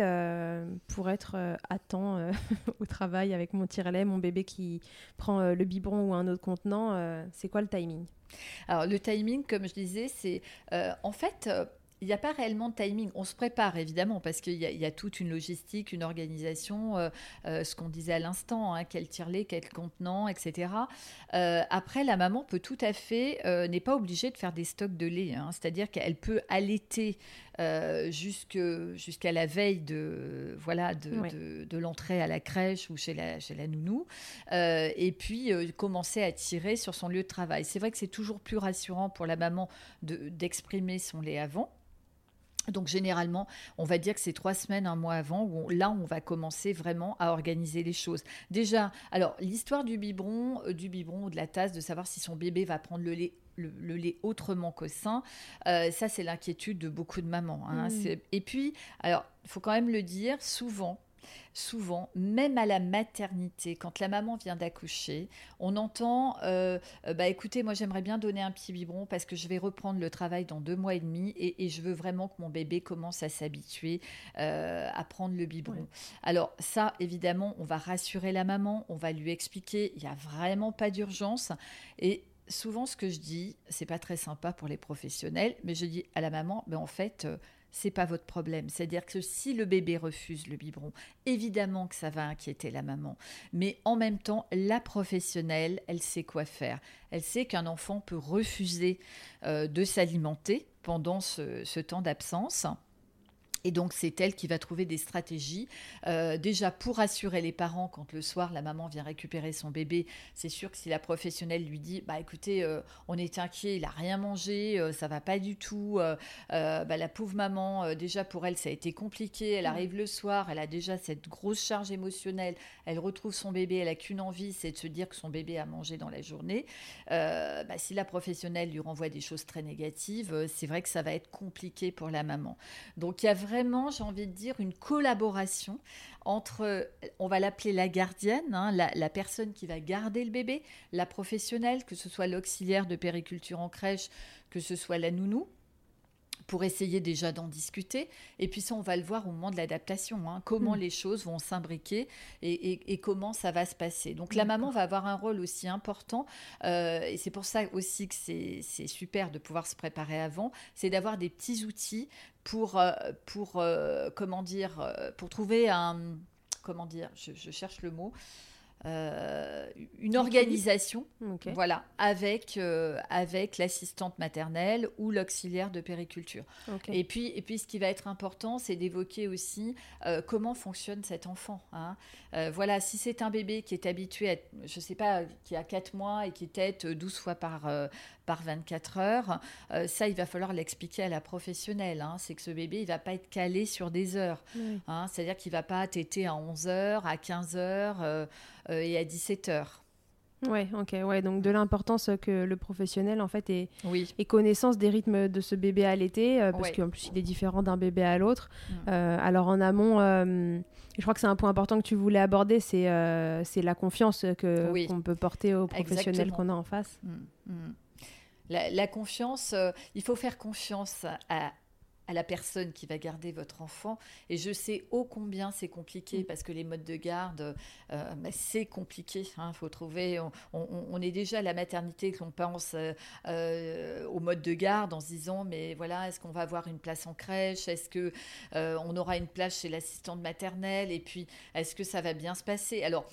pour être à temps au travail avec mon tire-lait, mon bébé qui prend le biberon ou un autre contenant C'est quoi le timing? Alors le timing, comme je disais, c'est en fait. Il n'y a pas réellement de timing. On se prépare évidemment parce qu'il y, a- toute une logistique, une organisation, euh, euh, ce qu'on disait à l'instant, hein, quel tire-lait, quel contenant, etc. Euh, après, la maman peut tout à fait, n'est pas obligée de faire des stocks de lait. hein. C'est-à-dire qu'elle peut allaiter euh, jusqu'à la veille de, voilà, de, de- de l'entrée à la crèche ou chez la, chez la nounou. Euh, et puis euh, commencer à tirer sur son lieu de travail. C'est vrai que c'est toujours plus rassurant pour la maman de- d'exprimer son lait avant. Donc généralement, on va dire que c'est trois semaines, un mois avant, où on- là, on va commencer vraiment à organiser les choses. Déjà, alors l'histoire du biberon, euh, du biberon ou de la tasse, de savoir si son bébé va prendre le lait, le, le lait autrement qu'au sein, euh, ça c'est l'inquiétude de beaucoup de mamans. hein. Mm. Et puis, alors, il faut quand même le dire, souvent, souvent, même à la maternité, quand la maman vient d'accoucher, on entend euh, bah écoutez, moi j'aimerais bien donner un petit biberon parce que je vais reprendre le travail dans deux mois et demi et, et je veux vraiment que mon bébé commence à s'habituer euh, à prendre le biberon. Alors ça, évidemment, on va rassurer la maman, on va lui expliquer, il n'y a vraiment pas d'urgence et Souvent, ce que je dis, c'est pas très sympa pour les professionnels, mais je dis à la maman, ben en fait, euh, c'est pas votre problème. C'est-à-dire que si le bébé refuse le biberon, évidemment que ça va inquiéter la maman. Mais en même temps, la professionnelle, elle sait quoi faire. Elle sait qu'un enfant peut refuser euh, de s'alimenter pendant ce, ce temps d'absence. Et donc, c'est elle qui va trouver des stratégies. Euh, déjà, pour rassurer les parents, quand le soir, la maman vient récupérer son bébé, c'est sûr que si la professionnelle lui dit Bah écoutez, euh, on est inquiet, il a rien mangé, euh, ça va pas du tout. euh, bah, la pauvre maman, déjà pour elle, ça a été compliqué. Elle arrive le soir, elle a déjà cette grosse charge émotionnelle. Elle retrouve son bébé, elle a qu'une envie, c'est de se dire que son bébé a mangé dans la journée. Bah, si la professionnelle lui renvoie des choses très négatives, c'est vrai que ça va être compliqué pour la maman. Donc il y a vraiment, j'ai envie de dire, une collaboration entre, on va l'appeler la gardienne, hein, la, la personne qui va garder le bébé, la professionnelle, que ce soit l'auxiliaire de périculture en crèche, que ce soit la nounou pour essayer déjà d'en discuter. Et puis ça, on va le voir au moment de l'adaptation, hein, comment Mm. les choses vont s'imbriquer et, et- et comment ça va se passer. Donc la maman va avoir un rôle aussi important, euh, et c'est pour ça aussi que c'est super de pouvoir se préparer avant, c'est d'avoir des petits outils pour, euh, pour euh, comment dire, pour trouver un, comment dire, je, je cherche le mot, euh, une organisation voilà, avec, euh, avec l'assistante maternelle ou l'auxiliaire de périculture. Et, puis, et puis, ce qui va être important, c'est d'évoquer aussi euh, comment fonctionne cet enfant. hein. Voilà, si c'est un bébé qui est habitué, à, je sais pas, qui a 4 mois et qui tète 12 fois par, par 24 heures, ça, il va falloir l'expliquer à la professionnelle. hein. C'est que ce bébé, il va pas être calé sur des heures. Oui. hein. C'est-à-dire qu'il va pas téter à 11 heures, à 15 heures et à 17 heures. Ouais, ok, ouais. Donc de l'importance que le professionnel en fait ait, Oui. ait connaissance des rythmes de ce bébé à l'été, euh, parce Ouais. qu'en plus il est différent d'un bébé à l'autre. Mm. Euh, alors en amont, euh, je crois que c'est un point important que tu voulais aborder, c'est euh, c'est la confiance que Oui. qu'on peut porter aux professionnels qu'on a en face. Mm, mm. La, la confiance, euh, il faut faire confiance à, à la personne qui va garder votre enfant. Et je sais ô combien c'est compliqué parce que les modes de garde, euh, bah, c'est compliqué. Il hein. faut trouver. On, est déjà à la maternité que l'on pense euh, euh, au mode de garde en se disant mais voilà, est-ce qu'on va avoir une place en crèche? Est-ce que on aura une place chez l'assistante maternelle? Et puis, est-ce que ça va bien se passer? Alors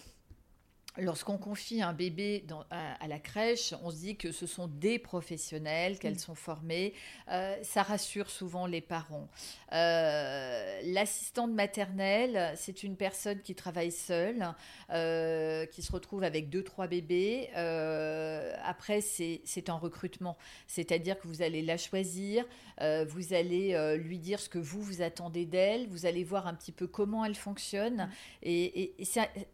Lorsqu'on confie un bébé à, la crèche, on se dit que ce sont des professionnels, qu'elles mm. sont formées. Euh, ça rassure souvent les parents. Euh, l'assistante maternelle, c'est une personne qui travaille seule, euh, qui se retrouve avec deux, trois bébés. après, c'est un recrutement. C'est-à-dire que vous allez la choisir, vous allez lui dire ce que vous, vous attendez d'elle, vous allez voir un petit peu comment elle fonctionne. Mm. Et, et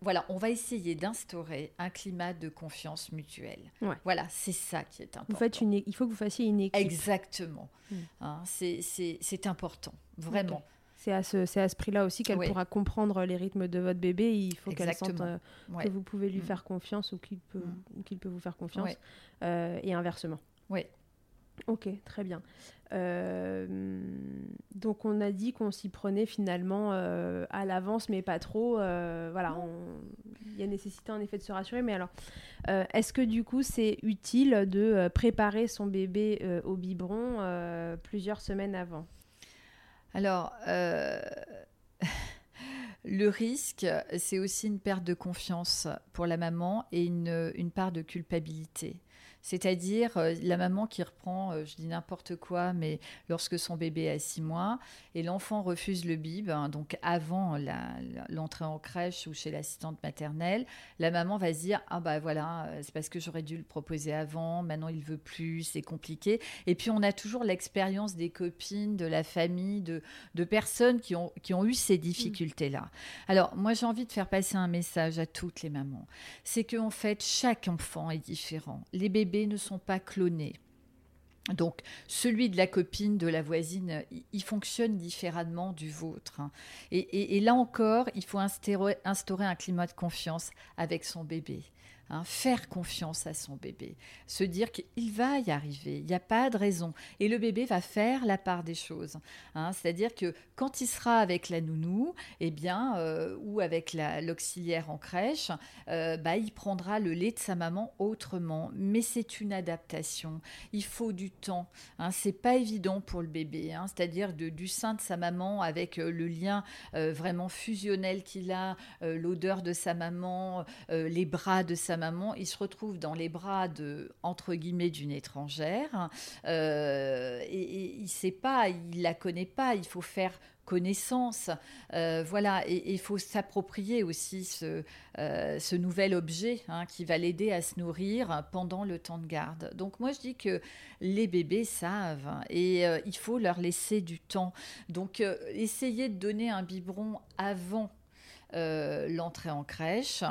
voilà, on va essayer d'installer un climat de confiance mutuelle. Voilà, c'est ça qui est important. Vous faites une, il faut que vous fassiez une équipe. Exactement. Hmm. Hein, c'est important, vraiment. C'est à ce, à ce prix-là aussi qu'elle pourra comprendre les rythmes de votre bébé. Il faut qu'elle sente euh, que vous pouvez lui hmm. faire confiance ou qu'il peut, hmm. peut vous faire confiance. Euh, et inversement. Oui. Ok, très bien. Euh, donc on a dit qu'on s'y prenait finalement euh, à l'avance, mais pas trop. Euh, voilà, il y a nécessité en effet de se rassurer. Mais alors, est-ce que du coup c'est utile de préparer son bébé au biberon plusieurs semaines avant? Alors. Le risque, c'est aussi une perte de confiance pour la maman et une, une part de culpabilité. C'est-à-dire euh, la maman qui reprend, euh, je dis n'importe quoi, mais lorsque son bébé a six mois et l'enfant refuse le bib, hein, donc avant l'entrée en crèche ou chez l'assistante maternelle, la maman va se dire ah bah voilà, euh, c'est parce que j'aurais dû le proposer avant, maintenant il veut plus, c'est compliqué. Et puis on a toujours l'expérience des copines, de la famille, de, personnes qui ont, qui ont eu ces difficultés-là. Alors moi j'ai envie de faire passer un message à toutes les mamans, c'est qu'en fait chaque enfant est différent. Les bébés ne sont pas clonés. Donc, celui de la copine, de la voisine, il fonctionne différemment du vôtre. Hein. Et, là encore, il faut instaurer, un climat de confiance avec son bébé. Hein, faire confiance à son bébé, se dire qu'il va y arriver, il n'y a pas de raison. Et le bébé va faire la part des choses. Hein. C'est-à-dire que quand il sera avec la nounou, eh bien, euh, ou avec l'auxiliaire en crèche, euh, bah, il prendra le lait de sa maman autrement. Mais c'est une adaptation. Il faut du temps. Hein. C'est pas évident pour le bébé. Hein. C'est-à-dire du sein de sa maman avec euh, le lien vraiment fusionnel qu'il a, l'odeur de sa maman, les bras de sa il se retrouve dans les bras de entre guillemets d'une étrangère euh, et, il sait pas, il la connaît pas. Il faut faire connaissance, euh, voilà, et il faut s'approprier aussi ce, euh, ce, nouvel objet hein, qui va l'aider à se nourrir pendant le temps de garde. Donc moi je dis que les bébés savent et il faut leur laisser du temps. Donc essayer de donner un biberon avant l'entrée en crèche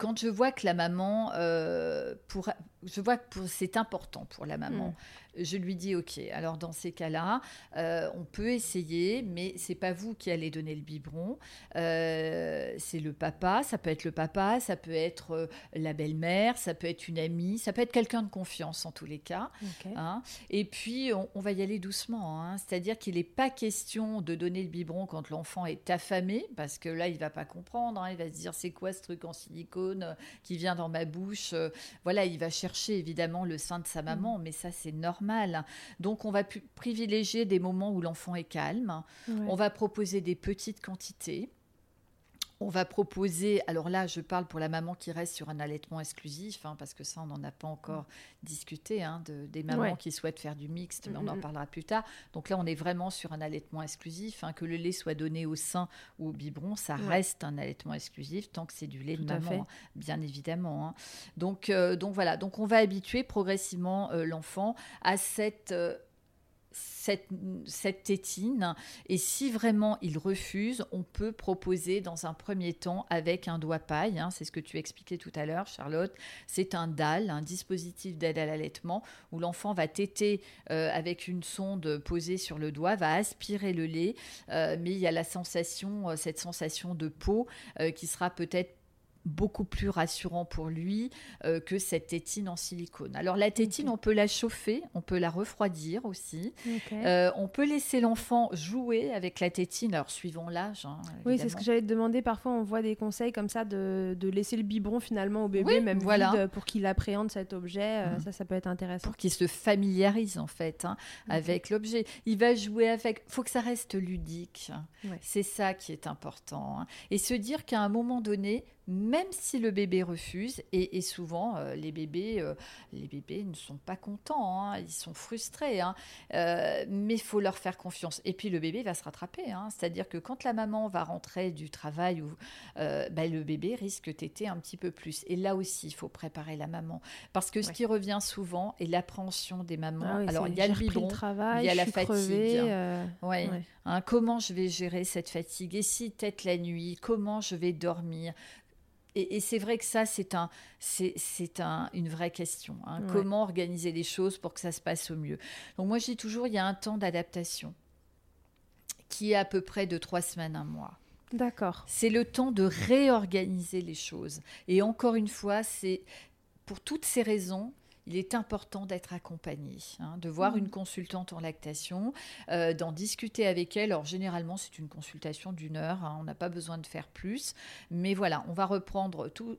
quand je vois que la maman, euh, pour, je vois que c'est important pour la maman. Mm je lui dis ok. Alors dans ces cas-là, euh, on peut essayer, mais c'est pas vous qui allez donner le biberon. Euh, c'est le papa. Ça peut être le papa, ça peut être euh, la belle-mère, ça peut être une amie, ça peut être quelqu'un de confiance en tous les cas. Hein. Et puis on, va y aller doucement. Hein. C'est-à-dire qu'il n'est pas question de donner le biberon quand l'enfant est affamé, parce que là il va pas comprendre. Hein. Il va se dire c'est quoi ce truc en silicone qui vient dans ma bouche. Voilà, il va chercher évidemment le sein de sa maman, mm. mais ça c'est normal donc on va privilégier des moments où l'enfant est calme. On va proposer des petites quantités. On va proposer, alors là je parle pour la maman qui reste sur un allaitement exclusif, hein, parce que ça on n'en a pas encore discuté, hein, de, des mamans qui souhaitent faire du mixte, mais on en parlera plus tard. Donc là on est vraiment sur un allaitement exclusif, hein, que le lait soit donné au sein ou au biberon, ça reste un allaitement exclusif tant que c'est du lait de maman, bien évidemment. Donc, euh, donc voilà, donc on va habituer progressivement euh, l'enfant à cette... Euh, cette, cette, tétine. Et si vraiment il refuse, on peut proposer dans un premier temps avec un doigt paille, hein, c'est ce que tu expliquais tout à l'heure, Charlotte, c'est un DAL, un dispositif d'aide à l'allaitement, où l'enfant va téter euh, avec une sonde posée sur le doigt, va aspirer le lait, euh, mais il y a la sensation, euh, cette sensation de peau qui sera peut-être beaucoup plus rassurant pour lui euh, que cette tétine en silicone. Alors la tétine, on peut la chauffer, on peut la refroidir aussi. Euh, on peut laisser l'enfant jouer avec la tétine, alors suivant l'âge. Hein, oui, c'est ce que j'allais te demander. Parfois, on voit des conseils comme ça de, de laisser le biberon finalement au bébé, même voilà. vide, pour qu'il appréhende cet objet. Euh, mm. Ça, ça peut être intéressant. Pour qu'il se familiarise en fait hein, avec l'objet. Il va jouer avec. faut que ça reste ludique. C'est ça qui est important. Hein. Et se dire qu'à un moment donné, même si le bébé refuse, et, souvent euh, les, bébés, euh, les bébés ne sont pas contents, hein, ils sont frustrés, hein, euh, mais il faut leur faire confiance. Et puis le bébé va se rattraper, hein. c'est-à-dire que quand la maman va rentrer du travail, bah, le bébé risque téter un petit peu plus. Et là aussi, il faut préparer la maman, parce que ce qui revient souvent est l'appréhension des mamans. Ah Alors il y a le biberon, il y a la fatigue. ouais. comment je vais gérer cette fatigue? Et si tête la nuit, comment je vais dormir? Et, c'est vrai que ça, c'est un, c'est, un, une vraie question. Hein. Comment organiser les choses pour que ça se passe au mieux? Donc moi, je dis toujours, il y a un temps d'adaptation qui est à peu près de trois semaines, un mois. D'accord. C'est le temps de réorganiser les choses. Et encore une fois, c'est pour toutes ces raisons, il est important d'être accompagné, hein, de voir une mmh. consultante en lactation, euh, d'en discuter avec elle. Alors généralement, c'est une consultation d'une heure, hein, on n'a pas besoin de faire plus. Mais voilà, on va reprendre tout,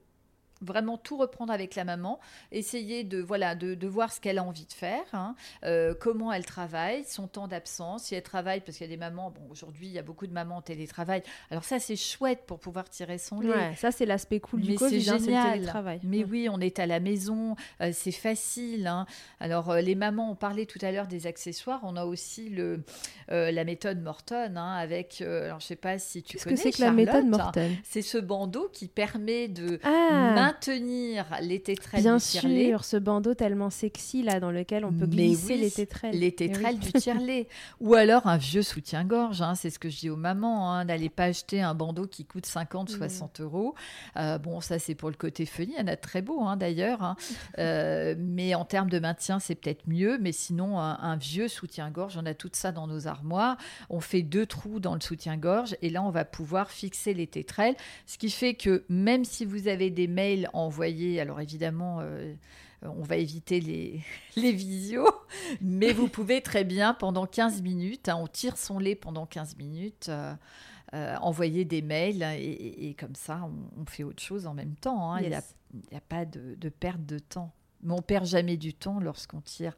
vraiment tout reprendre avec la maman, essayer de voilà de, voir ce qu'elle a envie de faire, hein, euh, comment elle travaille, son temps d'absence, si elle travaille parce qu'il y a des mamans, bon aujourd'hui il y a beaucoup de mamans en télétravail, alors ça c'est chouette pour pouvoir tirer son lait. ça c'est l'aspect cool du Covid, hein, c'est le télétravail. Mais oui, on est à la maison, euh, c'est facile. Hein. Alors euh, les mamans, on parlait tout à l'heure des accessoires, on a aussi le la méthode Morton avec, alors je sais pas si tu connais. Qu'est-ce que c'est que la méthode Morton? C'est ce bandeau qui permet de ah maintenir les tétrelles Bien du sûr, ce bandeau tellement sexy là dans lequel on peut glisser les tétrelles. Les tétrelles du tire-lait. Ou alors un vieux soutien-gorge, hein, c'est ce que je dis aux mamans, hein, n'allez pas acheter un bandeau qui coûte 50, 60 mm. euros. Euh, bon, ça c'est pour le côté funny, il y en a très beau hein, d'ailleurs. Euh, mais en termes de maintien, c'est peut-être mieux. Mais sinon, un, vieux soutien-gorge, on a tout ça dans nos armoires. On fait deux trous dans le soutien-gorge et là, on va pouvoir fixer les tétrelles. Ce qui fait que même si vous avez des mails envoyé, alors évidemment, euh, on va éviter les, les visios, mais vous pouvez très bien, pendant 15 minutes, hein, on tire son lait pendant 15 minutes, euh, euh, envoyer des mails, et, comme ça, on, fait autre chose en même temps. Hein. Il n'y a, pas de, perte de temps. Mais on perd jamais du temps lorsqu'on tire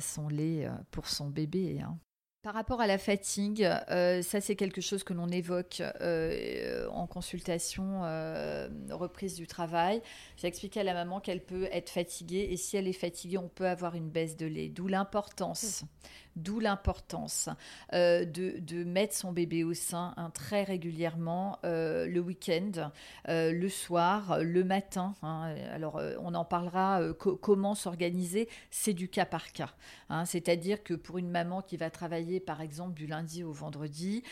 son lait pour son bébé. Hein. Par rapport à la fatigue, euh, ça c'est quelque chose que l'on évoque euh, en consultation euh, reprise du travail. J'ai expliqué à la maman qu'elle peut être fatiguée et si elle est fatiguée, on peut avoir une baisse de lait. D'où l'importance D'où l'importance euh, de, mettre son bébé au sein hein, très régulièrement euh, le week-end, euh, le soir, le matin. Hein. Alors, on en parlera comment s'organiser. C'est du cas par cas. Hein. C'est-à-dire que pour une maman qui va travailler, par exemple, du lundi au vendredi,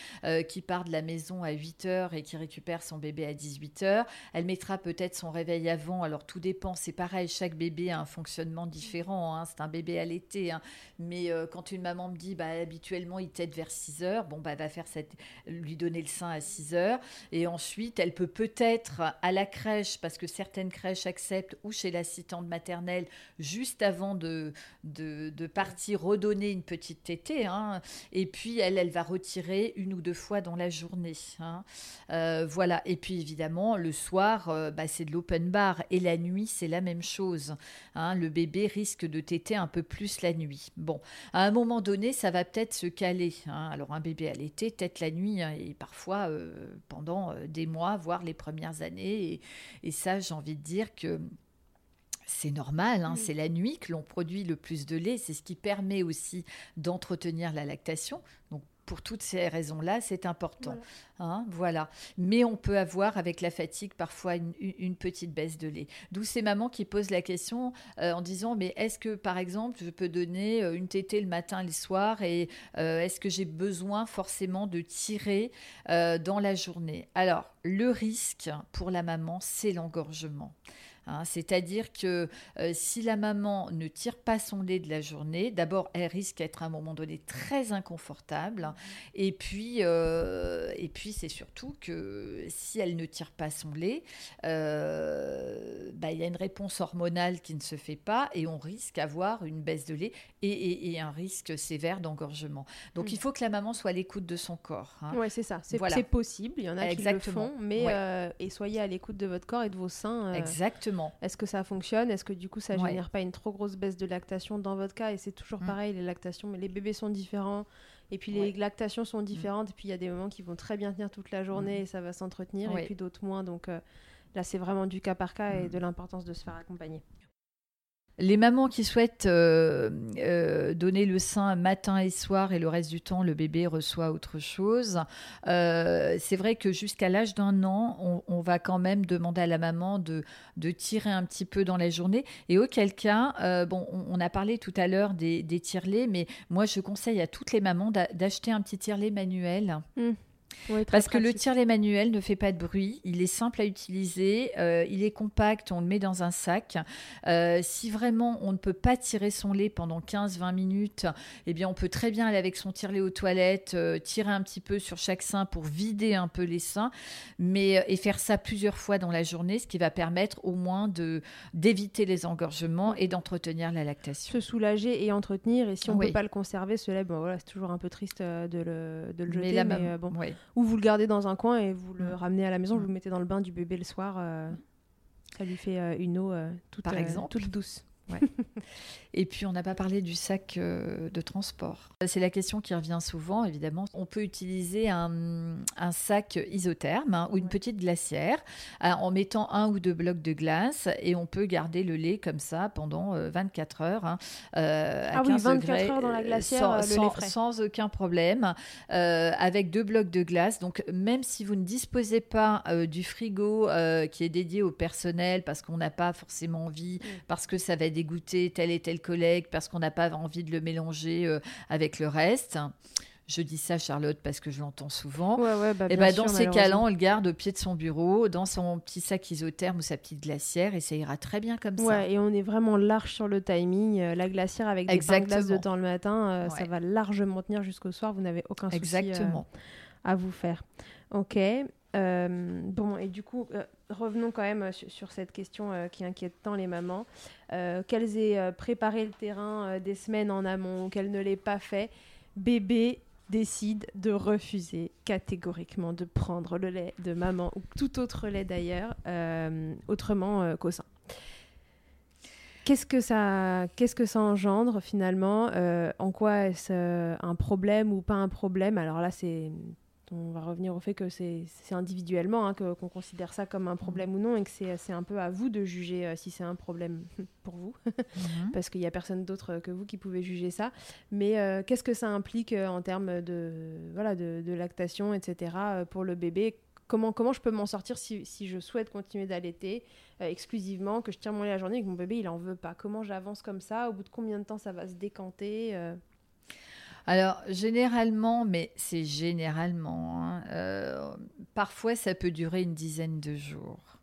qui part de la maison à 8 h et qui récupère son bébé à 18 h elle mettra peut-être son réveil avant. Alors, tout dépend. C'est pareil, chaque bébé a un fonctionnement différent. C'est un bébé à l'été. Mais quand une maman maman me dit, bah, habituellement, il t'aide vers 6 heures. Bon, bah, va faire cette, lui donner le sein à 6 heures. Et ensuite, elle peut peut-être à la crèche, parce que certaines crèches acceptent, ou chez l'assistante maternelle, juste avant de, de, partir, redonner une petite tétée. Hein. Et puis, elle, elle va retirer une ou deux fois dans la journée. Hein. Euh, voilà. Et puis, évidemment, le soir, euh, bah, c'est de l'open bar. Et la nuit, c'est la même chose. Hein. Le bébé risque de téter un peu plus la nuit. Bon, à un moment donné, ça va peut-être se caler. Hein. Alors un bébé à l'été, peut-être la nuit, hein, et parfois euh, pendant euh, des mois, voire les premières années. Et, ça, j'ai envie de dire que c'est normal, hein. c'est la nuit que l'on produit le plus de lait, c'est ce qui permet aussi d'entretenir la lactation. Donc pour toutes ces raisons-là, c'est important. Hein, voilà. Mais on peut avoir avec la fatigue parfois une, petite baisse de lait. D'où ces mamans qui posent la question euh, en disant mais est-ce que par exemple je peux donner euh, une tétée le matin et le soir et euh, est-ce que j'ai besoin forcément de tirer dans la journée? Alors le risque pour la maman c'est l'engorgement. Hein. C'est-à-dire que euh, si la maman ne tire pas son lait de la journée, d'abord, elle risque d'être à un moment donné très inconfortable. Et puis, euh, et puis c'est surtout que si elle ne tire pas son lait, euh, bah, il y a une réponse hormonale qui ne se fait pas et on risque d'avoir une baisse de lait et, un risque sévère d'engorgement. Donc, il faut que la maman soit à l'écoute de son corps. Hein. Oui, c'est ça. C'est possible. Il y en a qui le font, mais et soyez à l'écoute de votre corps et de vos seins. Exactement. Est-ce que ça fonctionne? Est-ce que du coup ça génère pas une trop grosse baisse de lactation dans votre cas? Et c'est toujours mm. pareil, les lactations, mais les bébés sont différents. Et puis les lactations sont mm. différentes. Et puis il y a des moments qui vont très bien tenir toute la journée mm. et ça va s'entretenir. Et puis d'autres moins. Donc euh, là, c'est vraiment du cas par cas et de l'importance de se faire accompagner. Les mamans qui souhaitent euh, euh, donner le sein matin et soir et le reste du temps, le bébé reçoit autre chose. Euh, c'est vrai que jusqu'à l'âge d'un an, on, va quand même demander à la maman de, tirer un petit peu dans la journée. Et auquel cas, on, a parlé tout à l'heure des, des tire-laits, mais moi je conseille à toutes les mamans d'acheter un petit tire-lait manuel. Mmh. Parce que le tire-lait manuel ne fait pas de bruit, il est simple à utiliser, euh, il est compact, on le met dans un sac. Euh, si vraiment on ne peut pas tirer son lait pendant 15-20 minutes, eh bien on peut très bien aller avec son tire-lait aux toilettes, euh, tirer un petit peu sur chaque sein pour vider un peu les seins, mais et faire ça plusieurs fois dans la journée, ce qui va permettre au moins de d'éviter les engorgements et d'entretenir la lactation. Se soulager et entretenir, et si on ne peut pas le conserver, ce lait, bon voilà, c'est toujours un peu triste de le, de le jeter, mais, bon ou vous le gardez dans un coin et vous le mm. ramenez à la maison, vous le mm. mettez dans le bain du bébé le soir. euh, ça lui fait euh, une eau euh, toute, Par exemple. toute douce. Et puis, on n'a pas parlé du sac euh, de transport. C'est la question qui revient souvent, évidemment. On peut utiliser un, sac isotherme hein, ou une petite glacière euh, en mettant un ou deux blocs de glace et on peut garder le lait comme ça pendant 24 euh, heures. Hein, ah oui, 24 heures dans la glacière, sans, sans, aucun problème, avec deux blocs de glace. Donc, même si vous ne disposez pas du frigo qui est dédié au personnel parce qu'on n'a pas forcément envie, mm. parce que ça va dégoûter tel et tel collègue parce qu'on n'a pas envie de le mélanger euh, avec le reste. Je dis ça, Charlotte, parce que je l'entends souvent. Ouais, bah, et ben dans ces cas-là, on le garde au pied de son bureau, dans son petit sac isotherme ou sa petite glacière, et ça ira très bien comme ça. et on est vraiment large sur le timing. Euh, la glacière avec des pains de glace de temps le matin, euh, ça va largement tenir jusqu'au soir. Vous n'avez aucun souci Exactement. à vous faire. Ok. Bon, et du coup, revenons quand même sur, cette question qui inquiète tant les mamans. Euh, qu'elles aient euh, préparé le terrain euh, des semaines en amont ou qu'elles ne l'aient pas fait, bébé décide de refuser catégoriquement de prendre le lait de maman ou tout autre lait d'ailleurs, autrement qu'au sein. Qu'est-ce que ça, qu'est-ce que ça engendre finalement? En quoi est-ce un problème ou pas un problème? Alors là, c'est on va revenir au fait que c'est individuellement hein, qu'on considère ça comme un problème ou non et que c'est un peu à vous de juger euh, si c'est un problème pour vous, mhm. parce qu'il n'y a personne d'autre que vous qui pouvez juger ça. Mais euh, qu'est-ce que ça implique euh, en termes de, voilà, de, lactation, etc. pour le bébé? Comment, comment je peux m'en sortir si, si, je souhaite continuer d'allaiter exclusivement, que je tire mon lait la journée et que mon bébé il en veut pas? Comment j'avance comme ça? Au bout de combien de temps ça va se décanter alors, généralement, mais c'est généralement, hein, euh, parfois ça peut durer une dizaine de jours.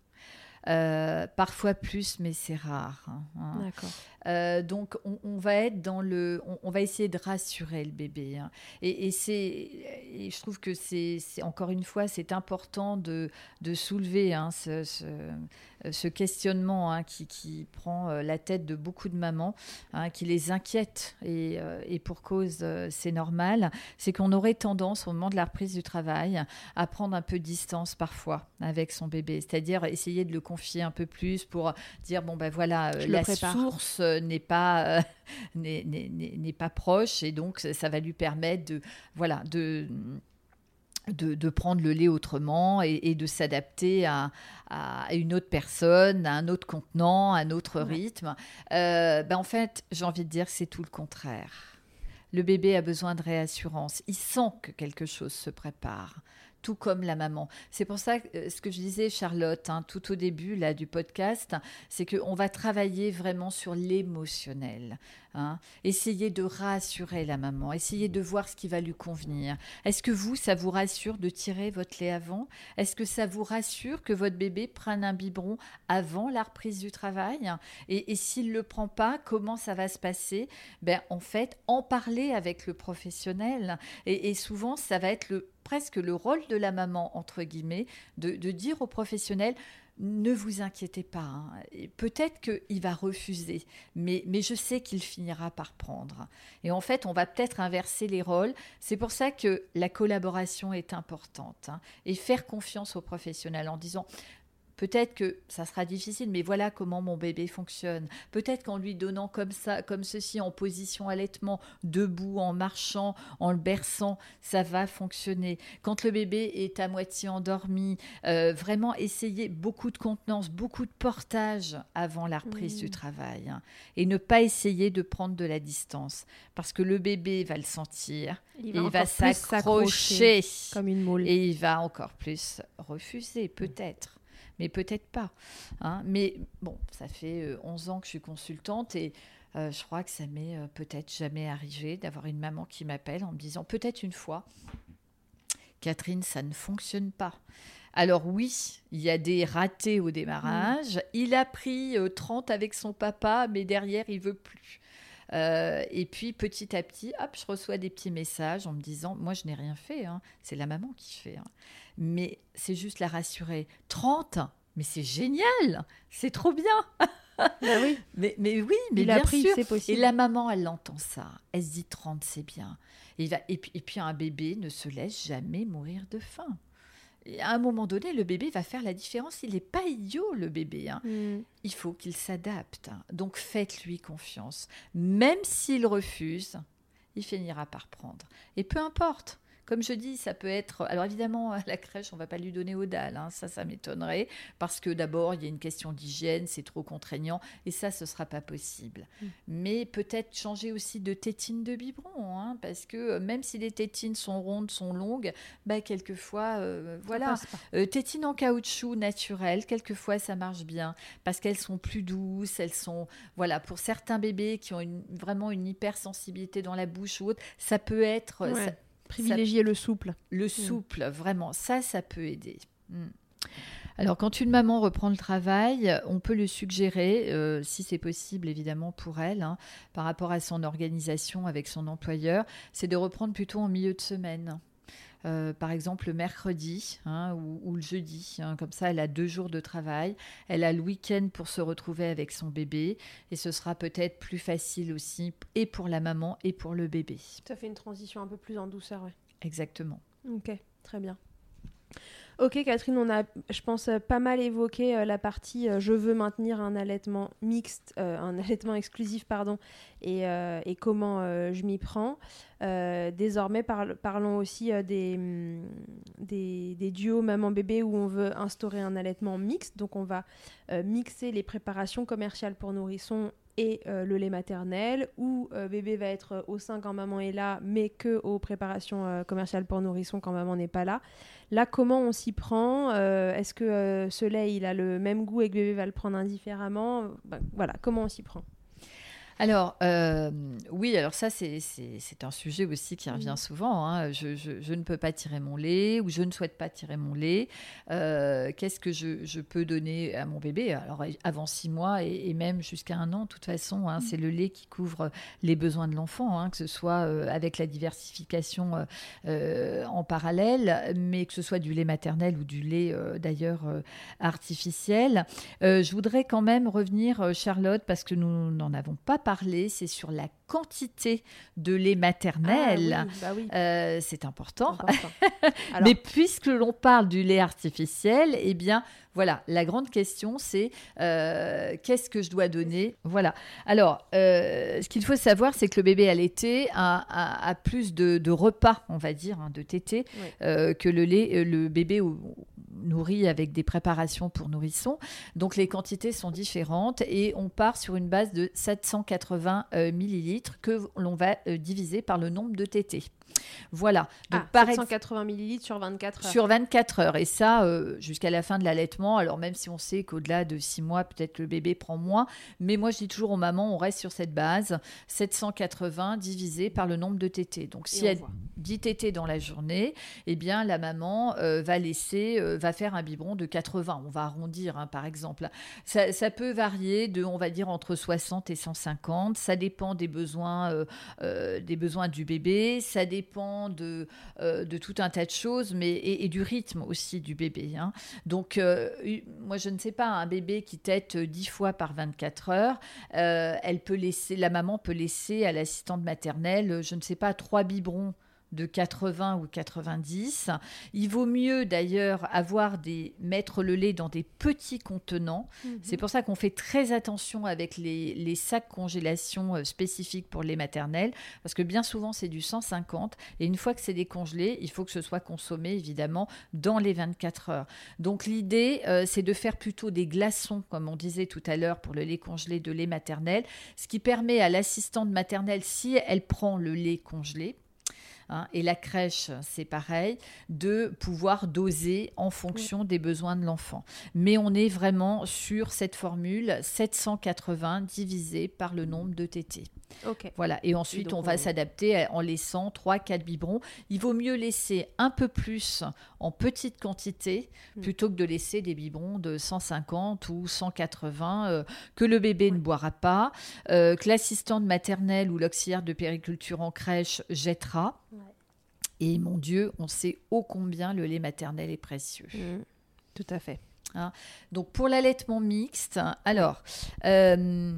Euh, parfois plus, mais c'est rare. Hein, hein. D'accord. Euh, donc, on, va être dans le, on, va essayer de rassurer le bébé. Et, c'est, je trouve que c'est, encore une fois, c'est important de, de soulever ce, euh, ce questionnement hein, qui, prend euh, la tête de beaucoup de mamans, hein, qui les inquiète, et, euh, pour cause, c'est normal, c'est qu'on aurait tendance, au moment de la reprise du travail, à prendre un peu de distance parfois avec son bébé, c'est-à-dire essayer de le confier un peu plus pour dire, bon ben voilà, la source n'est pas... n'est pas proche et donc ça va lui permettre de voilà de de, prendre le lait autrement et, de s'adapter à, une autre personne, à un autre contenant, à un autre rythme. Euh, ben en fait, j'ai envie de dire que c'est tout le contraire. Le bébé a besoin de réassurance. Il sent que quelque chose se prépare. Tout comme la maman. C'est pour ça que euh, ce que je disais, Charlotte, hein, tout au début là du podcast, c'est qu'on va travailler vraiment sur l'émotionnel. Hein. Essayer de rassurer la maman, essayer de voir ce qui va lui convenir. Est-ce que vous, ça vous rassure de tirer votre lait avant? Est-ce que ça vous rassure que votre bébé prenne un biberon avant la reprise du travail? Et, s'il ne le prend pas, comment ça va se passer? Ben, En fait, en parler avec le professionnel. Et, souvent, ça va être presque le rôle de la maman, entre guillemets, de dire au professionnel, ne vous inquiétez pas. hein. Peut-être qu'il va refuser, mais, mais je sais qu'il finira par prendre. Et en fait, on va peut-être inverser les rôles. C'est pour ça que la collaboration est importante. hein. Et faire confiance aux professionnels en disant, Peut-être que ça sera difficile, mais voilà comment mon bébé fonctionne. Peut-être qu'en lui donnant comme ça, comme ceci, en position allaitement, debout, en marchant, en le berçant, ça va fonctionner. Quand le bébé est à moitié endormi, euh, vraiment essayer beaucoup de contenance, beaucoup de portage avant la reprise du travail. hein. et ne pas essayer de prendre de la distance. Parce que le bébé va le sentir, Il et va s'accrocher. Comme une moule. Et il va encore plus refuser, peut-être, mais peut-être pas. hein. Mais bon, ça fait euh, 11 ans que je suis consultante et euh, je crois que ça m'est euh, peut-être jamais arrivé d'avoir une maman qui m'appelle en me disant peut-être une fois, Catherine, ça ne fonctionne pas. Alors oui, il y a des ratés au démarrage. Il a pris euh, 30 avec son papa, mais derrière, il veut plus. Euh, et puis petit à petit, hop, je reçois des petits messages en me disant, moi je n'ai rien fait, hein. c'est la maman qui fait. hein. Mais c'est juste la rassurer. 30 mais c'est génial, c'est trop bien. Bah oui, Mais, mais oui, mais il a bien appris, sûr. c'est Et possible. la maman, elle entend ça. Elle se dit 30, c'est bien. Et, va, et, puis, et puis un bébé ne se laisse jamais mourir de faim. Et à un moment donné, le bébé va faire la différence. Il n'est pas idiot, le bébé. hein. Mm. Il faut qu'il s'adapte. Donc faites-lui confiance. Même s'il refuse, il finira par prendre. Et peu importe. Comme je dis, ça peut être. Alors évidemment, à la crèche, on va pas lui donner au dalle. hein. Ça, ça m'étonnerait. Parce que d'abord, il y a une question d'hygiène, c'est trop contraignant. Et ça, ce sera pas possible. Mais peut-être changer aussi de tétine de biberon. hein, parce que euh, même si les tétines sont rondes, sont longues, bah, quelquefois, euh, voilà. Euh, tétines en caoutchouc naturel, quelquefois ça marche bien parce qu'elles sont plus douces, elles sont voilà pour certains bébés qui ont une- vraiment une hypersensibilité dans la bouche ou autre, ça peut être Ouais. ça- Privilégier le souple. le souple, vraiment, ça, ça peut aider. Mm. Alors, quand une maman reprend le travail, on peut le suggérer, euh, si c'est possible évidemment pour elle, hein, par rapport à son organisation avec son employeur, c'est de reprendre plutôt en milieu de semaine. Euh, par exemple le mercredi hein, ou, ou le jeudi. hein. comme ça, elle a deux jours de travail. Elle a le week-end pour se retrouver avec son bébé. Et ce sera peut-être plus facile aussi, et pour la maman et pour le bébé. Ça fait une transition un peu plus en douceur, ouais. Exactement. Ok, très bien. Ok Catherine, on a, je pense, euh, pas mal évoqué euh, la partie euh, je veux maintenir un allaitement mixte, un allaitement exclusif, pardon, et, comment je m'y prends. Désormais, parlons aussi des, hum, des, des duos maman-bébé où on veut instaurer un allaitement mixte. Donc on va mixer les préparations commerciales pour nourrissons et euh, le lait maternel, où euh, bébé va être au sein quand maman est là, mais que aux préparations euh, commerciales pour nourrissons quand maman n'est pas là. Là, comment on s'y prend Est-ce que ce lait, il a le même goût et que bébé va le prendre indifféremment? Ben, Voilà, comment on s'y prend? Alors, euh, oui, alors ça, c'est- un sujet aussi qui revient Mhm. souvent. hein. Je, je- je ne peux pas tirer mon lait ou je ne souhaite pas tirer mon lait. Euh, Qu'est-ce que je, je peux donner à mon bébé? Alors, avant six mois et, et même jusqu'à un an, de toute façon, hein, c'est le lait qui couvre les besoins de l'enfant, hein, que ce soit euh, avec la diversification en parallèle, mais que ce soit du lait maternel ou du lait d'ailleurs artificiel. Je voudrais quand même revenir, Charlotte, parce que nous n'en avons pas parlé, c'est sur la quantité de lait maternel. Ah oui, bah oui. Euh, c'est important. important. Alors, Mais puisque l'on parle du lait artificiel, eh bien, voilà, la grande question, c'est euh, qu'est-ce que je dois donner? Voilà. Alors, euh, ce qu'il faut savoir, c'est que le bébé allaité a, a- a plus de, de repas, on va dire, hein, de tétés, que le lait, le bébé au- nourrit avec des préparations pour nourrissons. Donc les quantités sont différentes et on part sur une base de 780 millilitres que l'on va diviser par le nombre de tétés. Voilà. Donc, ah, 780 millilitres sur 24 heures. Sur 24 heures. Et ça, euh, jusqu'à la fin de l'allaitement. Alors, même si on sait qu'au-delà de 6 mois, peut-être le bébé prend moins. Mais moi, je dis toujours aux mamans, on reste sur cette base. 780 divisé par le nombre de tétés. Donc, si elle 10 tétés dans la journée, eh bien, la maman euh, va laisser, euh, va faire un biberon de 80. On va arrondir, hein, par exemple. Ça, ça, peut varier de, on va dire, entre 60 et 150. Ça dépend des besoins, des besoins du bébé. Ça dépend de, euh, de tout un tas de choses, mais et, du rythme aussi du bébé. Hein. Donc, euh, moi, je ne sais pas, un bébé qui tète 10 fois par 24 heures, euh, elle peut laisser, la maman peut laisser à l'assistante maternelle, je ne sais pas, trois biberons de 80 ou 90. Il vaut mieux d'ailleurs avoir des mettre le lait dans des petits contenants. Mhm. C'est pour ça qu'on fait très attention avec les, les, sacs congélation euh, spécifiques pour les maternelles parce que bien souvent c'est du 150 et une fois que c'est décongelé, il faut que ce soit consommé évidemment dans les 24 heures. Donc l'idée euh, c'est de faire plutôt des glaçons comme on disait tout à l'heure pour le lait congelé de lait maternel, ce qui permet à l'assistante maternelle si elle prend le lait congelé Hein, et la crèche, c'est pareil, de pouvoir doser en fonction des besoins de l'enfant. Mais on est vraiment sur cette formule 780 divisé par le nombre de tétés. Voilà. Et ensuite, on va s'adapter en laissant 3-4 biberons. Il vaut mieux laisser un peu plus en petite quantité hmm. plutôt que de laisser des biberons de 150 ou 180 euh, que le bébé ne boira pas, euh, que l'assistante maternelle ou l'auxiliaire de périculture en crèche jettera. Et mon Dieu, on sait ô combien le lait maternel est précieux. Hmm. Tout à fait. Hein. Donc pour l'allaitement mixte, alors euh,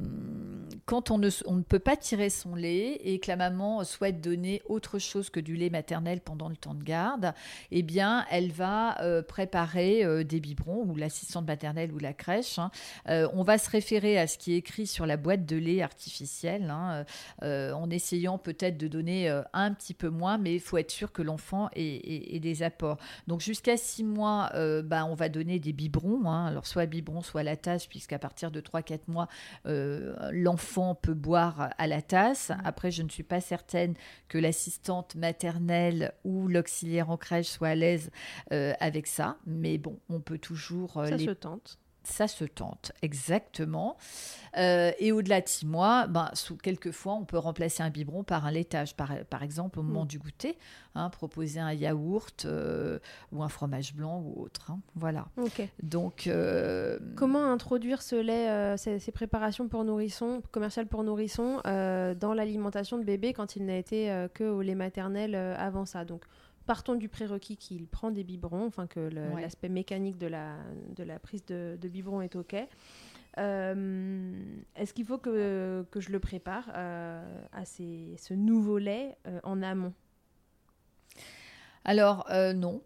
quand on ne, peut pas tirer son lait et que la maman souhaite donner autre chose que du lait maternel pendant le temps de garde, eh bien elle va euh, préparer euh, des biberons ou l'assistante maternelle ou la crèche. Hein. on va se référer à ce qui est écrit sur la boîte de lait artificielle, hein, en essayant peut-être de donner un petit peu moins, mais il faut être sûr que l'enfant ait, des apports. Donc jusqu'à six mois, bah, on va donner des biberons Hein. alors soit biberon, soit la tasse, puisqu'à partir de 3-4 mois, euh, l'enfant peut boire à la tasse. Après, je ne suis pas certaine que l'assistante maternelle ou l'auxiliaire en crèche soit à l'aise euh, avec ça, mais bon, on peut toujours... Euh, ça se tente ça se tente, exactement. Euh, et au-delà de six mois, ben, sous, quelquefois, on peut remplacer un biberon par un laitage. Par, par exemple, au moment mm. du goûter, hein, proposer un yaourt euh, ou un fromage blanc ou autre. Hein, voilà. Donc, euh, Comment introduire ce lait, ces, ces, préparations pour nourrissons, commerciales pour nourrissons, dans l'alimentation de bébé quand il n'a été que au lait maternel avant ça? Donc, partons du prérequis qu'il prend des biberons, enfin que l'aspect mécanique de la, de la prise de, de biberon est OK. Euh, est-ce qu'il faut que, que, je le prépare euh, à ces, ce nouveau lait euh, en amont? Alors non,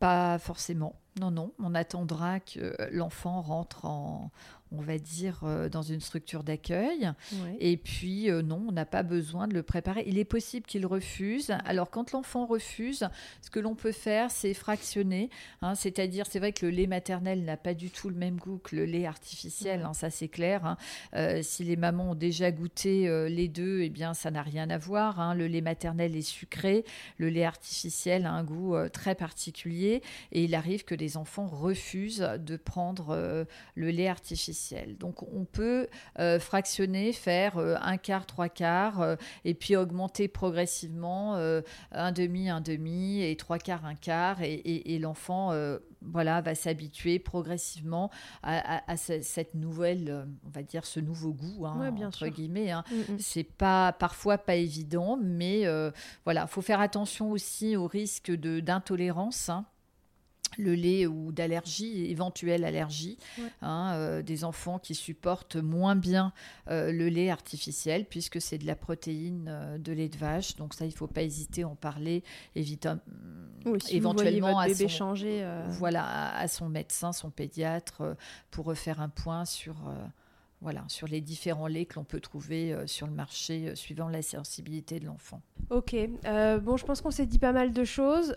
pas forcément. Non, non, on attendra que l'enfant rentre en, on va dire, euh, dans une structure d'accueil. Et puis, euh, non, on n'a pas besoin de le préparer. Il est possible qu'il refuse. Alors, quand l'enfant refuse, ce que l'on peut faire, c'est fractionner. Hein. C'est-à-dire, c'est vrai que le lait maternel n'a pas du tout le même goût que le lait artificiel. Hein, ça, c'est clair. Hein. Euh, si les mamans ont déjà goûté les deux, eh bien, ça n'a rien à voir. Le lait maternel est sucré. Le lait artificiel a un goût très particulier. Et il arrive que les enfants refusent de prendre le lait artificiel. Donc on peut euh, fractionner, faire euh, un quart, trois quarts, euh, et puis augmenter progressivement un demi, un demi, et trois quarts, un quart, et, l'enfant voilà, va s'habituer progressivement à, cette nouvelle, on va dire, ce nouveau goût, hein, entre guillemets. Hein. Mm, mm. C'est pas parfois pas évident, mais voilà, faut faire attention aussi au risque d'intolérance. Hein le lait ou d'allergie, éventuelle allergie, hein, euh, des enfants qui supportent moins bien euh, le lait artificiel puisque c'est de la protéine euh, de lait de vache. Donc ça, il ne faut pas hésiter à en parler, évidemment, éventuellement à son, changer, voilà, à son médecin, son pédiatre, pour refaire un point sur voilà, sur les différents laits que l'on peut trouver sur le marché suivant la sensibilité de l'enfant. Ok, bon, je pense qu'on s'est dit pas mal de choses.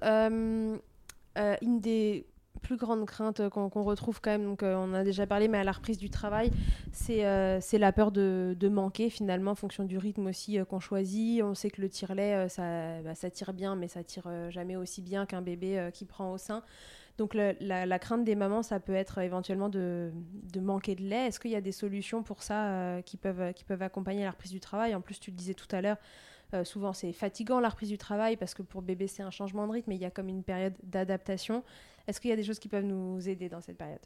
Euh, une des plus grande crainte qu'on retrouve quand même, donc on a déjà parlé, mais à la reprise du travail, c'est la peur de, manquer finalement en fonction du rythme aussi qu'on choisit. On sait que le tire-lait, ça, bah, ça tire bien, mais ça tire jamais aussi bien qu'un bébé qui prend au sein. Donc la, crainte des mamans, ça peut être éventuellement de, manquer de lait. Est-ce qu'il y a des solutions pour ça euh, qui, peuvent, qui peuvent accompagner la reprise du travail? En plus, tu le disais tout à l'heure, euh, souvent c'est fatigant la reprise du travail parce que pour bébé c'est un changement de rythme, mais il y a comme une période d'adaptation. Est-ce qu'il y a des choses qui peuvent nous aider dans cette période?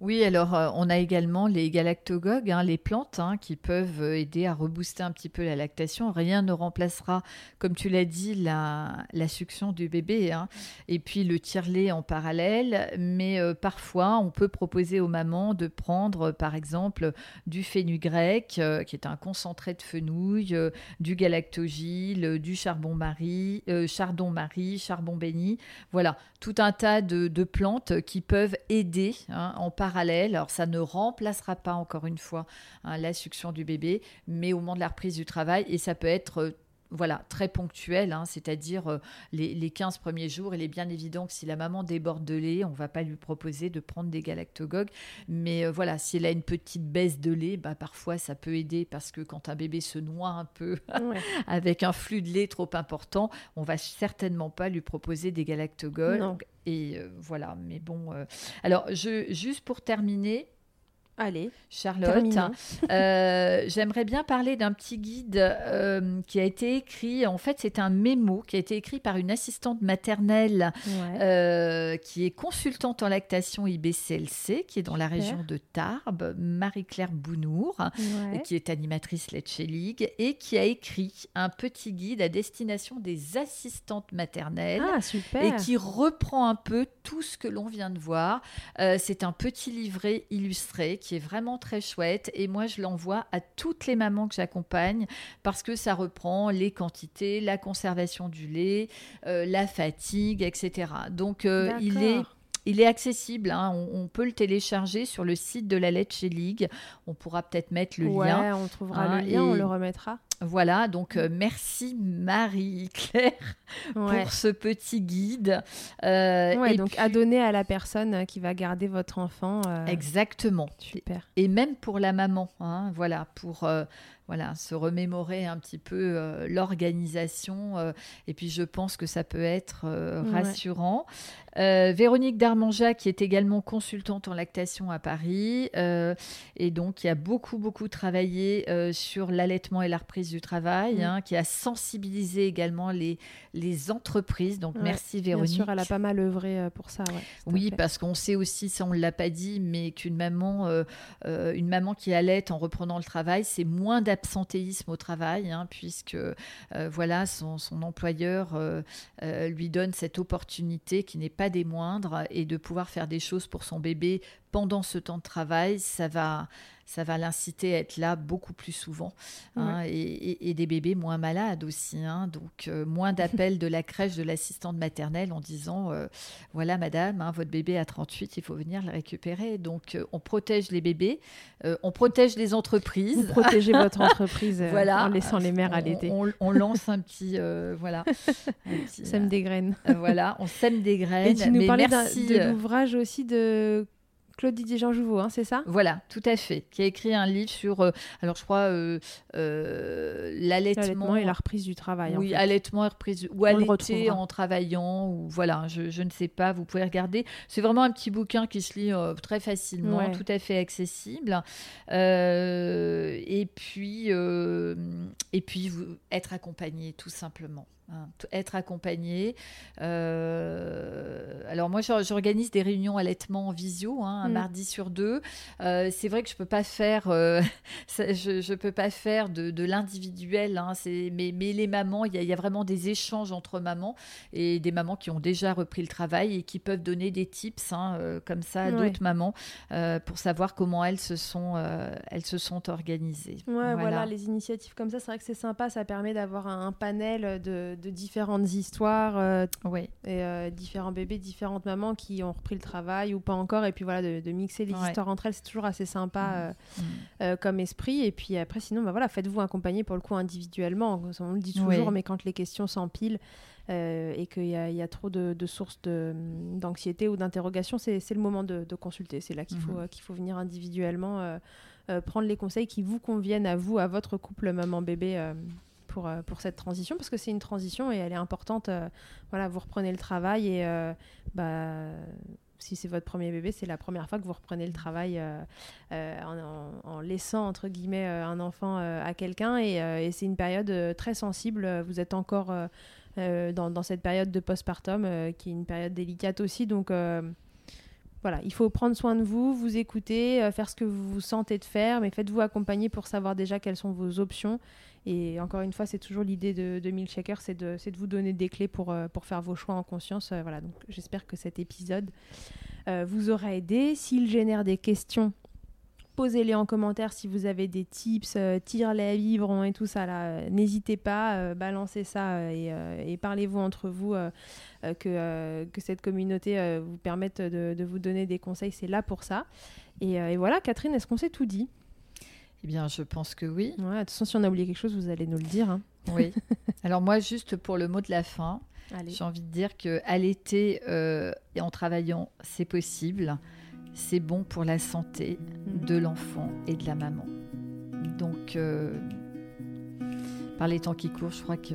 Oui, alors euh, on a également les galactogogues, hein, les plantes hein, qui peuvent euh, aider à rebooster un petit peu la lactation. Rien ne remplacera, comme tu l'as dit, la, succion du bébé hein, et puis le tire-lait en parallèle. Mais euh, parfois, on peut proposer aux mamans de prendre, par exemple, du fenugrec, qui est un concentré de fenouil, du galactogile, du charbon-marie, chardon-marie, charbon béni. Voilà, tout un tas de, de plantes qui peuvent aider en parallèle parallèle. Alors ça ne remplacera pas encore une fois hein, la succion du bébé, mais au moment de la reprise du travail, et ça peut être euh, voilà, très ponctuel, hein, c'est-à-dire euh, les, 15 premiers jours. Il est bien évident que si la maman déborde de lait, on ne va pas lui proposer de prendre des galactogogues. Mais euh, voilà, si elle a une petite baisse de lait, bah, parfois ça peut aider parce que quand un bébé se noie un peu avec un flux de lait trop important, on va certainement pas lui proposer des galactogogues. Et euh, voilà, mais bon. Alors, je, juste pour terminer, Allez, Charlotte, euh, j'aimerais bien parler d'un petit guide euh, qui a été écrit. En fait, c'est un mémo qui a été écrit par une assistante maternelle euh, qui est consultante en lactation IBCLC, qui est dans la région de Tarbes, Marie-Claire Bounour, qui est animatrice Letche League et qui a écrit un petit guide à destination des assistantes maternelles ah, super. et qui reprend un peu tout ce que l'on vient de voir. c'est un petit livret illustré qui est vraiment très chouette. Et moi, je l'envoie à toutes les mamans que j'accompagne parce que ça reprend les quantités, la conservation du lait, euh, la fatigue, etc. Donc, euh, il est il est accessible, hein. on, peut le télécharger sur le site de la Let's League. On pourra peut-être mettre le lien. On trouvera le hein, lien, on le remettra. Voilà, donc euh, merci Marie-Claire pour ce petit guide. Euh, et donc à donner à la personne qui va garder votre enfant. Euh, Exactement. Super. Et même pour la maman, hein, voilà, pour voilà, se remémorer un petit peu l'organisation. et puis je pense que ça peut être rassurant. Véronique Darmanja, qui est également consultante en lactation à Paris, et donc qui a beaucoup, beaucoup travaillé sur l'allaitement et la reprise du travail, mm. hein, qui a sensibilisé également les, les entreprises. Donc merci Véronique. Bien sûr, elle a pas mal œuvré euh, pour ça. oui, parce qu'on sait aussi, ça on ne l'a pas dit, mais qu'une maman, euh, euh, une maman qui allait en reprenant le travail, c'est moins d'absentéisme au travail, hein, puisque voilà, son, son employeur lui donne cette opportunité qui n'est pas des moindres et de pouvoir faire des choses pour son bébé pendant ce temps de travail, ça va, ça va l'inciter à être là beaucoup plus souvent. Hein, et, des bébés moins malades aussi. Hein. donc, euh, moins d'appels de la crèche de l'assistante maternelle en disant euh, Voilà, madame, hein, votre bébé a 38, il faut venir le récupérer. Donc, euh, on protège les bébés, on protège les entreprises. Vous protégez votre entreprise voilà. en laissant les mères allaiter. On, on, lance un petit. voilà. Un sème des graines. voilà, on sème des graines. Et tu nous parlais de l'ouvrage aussi de Claude Didier Jean Jouveau, hein, c'est ça? Voilà, tout à fait. Qui a écrit un livre sur, euh, alors je crois, euh, euh, l'allaitement et la reprise du travail. Oui, allaitement et reprise ou allaiter en travaillant ou voilà, je, ne sais pas. Vous pouvez regarder. C'est vraiment un petit bouquin qui se lit très facilement, tout à fait accessible. et puis, et puis vous, être accompagné tout simplement. Hein, être accompagné. Euh, alors moi, j'organise des réunions allaitement en visio, hein, un mm. mardi sur deux. Euh, c'est vrai que je peux pas faire, euh, je, je, peux pas faire de, de l'individuel. Hein, mais, mais, les mamans, il y, y, a vraiment des échanges entre mamans et des mamans qui ont déjà repris le travail et qui peuvent donner des tips hein, comme ça à d'autres mamans pour savoir comment elles se sont, elles se sont organisées. Ouais, voilà. voilà. les initiatives comme ça, c'est vrai que c'est sympa. Ça permet d'avoir un panel de de, de différentes histoires euh, et euh, différents bébés, différentes mamans qui ont repris le travail ou pas encore. Et puis voilà, de, de mixer les Ouais. histoires entre elles, c'est toujours assez sympa Mm. euh, comme esprit. Et puis après, sinon, bah voilà, faites-vous accompagner pour le coup individuellement. On le dit toujours, mais quand les questions s'empilent et qu'il y, a- il y a trop de, de sources de- d'anxiété ou d'interrogation, c'est le moment de, consulter. C'est là qu'il faut, euh, qu'il faut venir individuellement prendre les conseils qui vous conviennent à vous, à votre couple maman-bébé. Euh, pour, cette transition parce que c'est une transition et elle est importante. euh, voilà, vous reprenez le travail et euh, bah, si c'est votre premier bébé, c'est la première fois que vous reprenez le travail en, laissant entre guillemets un enfant à quelqu'un et, c'est une période très sensible. Vous êtes encore dans, dans cette période de postpartum qui est une période délicate aussi, donc voilà, il faut prendre soin de vous, vous écouter, faire ce que vous vous sentez de faire, mais faites-vous accompagner pour savoir déjà quelles sont vos options. Et encore une fois, c'est toujours l'idée de, de Milkshaker, c'est de, vous donner des clés pour, euh, pour faire vos choix en conscience. Euh, voilà, donc j'espère que cet épisode euh, vous aura aidé. S'il génère des questions, posez-les en commentaire si vous avez des tips, euh, tire-les vivrons et tout ça. N'hésitez pas, balancez ça et, parlez-vous entre vous. que, cette communauté vous permette de, vous donner des conseils, c'est là pour ça. Et voilà, Catherine, est-ce qu'on s'est tout dit? Eh bien, je pense que oui. Ouais, De toute façon, si on a oublié quelque chose, vous allez nous le dire. hein. Oui. Alors moi, juste pour le mot de la fin, j'ai envie de dire que allaiter euh, et en travaillant, c'est possible. C'est bon pour la santé Mhm. de l'enfant et de la maman. Donc, euh, par les temps qui courent, je crois que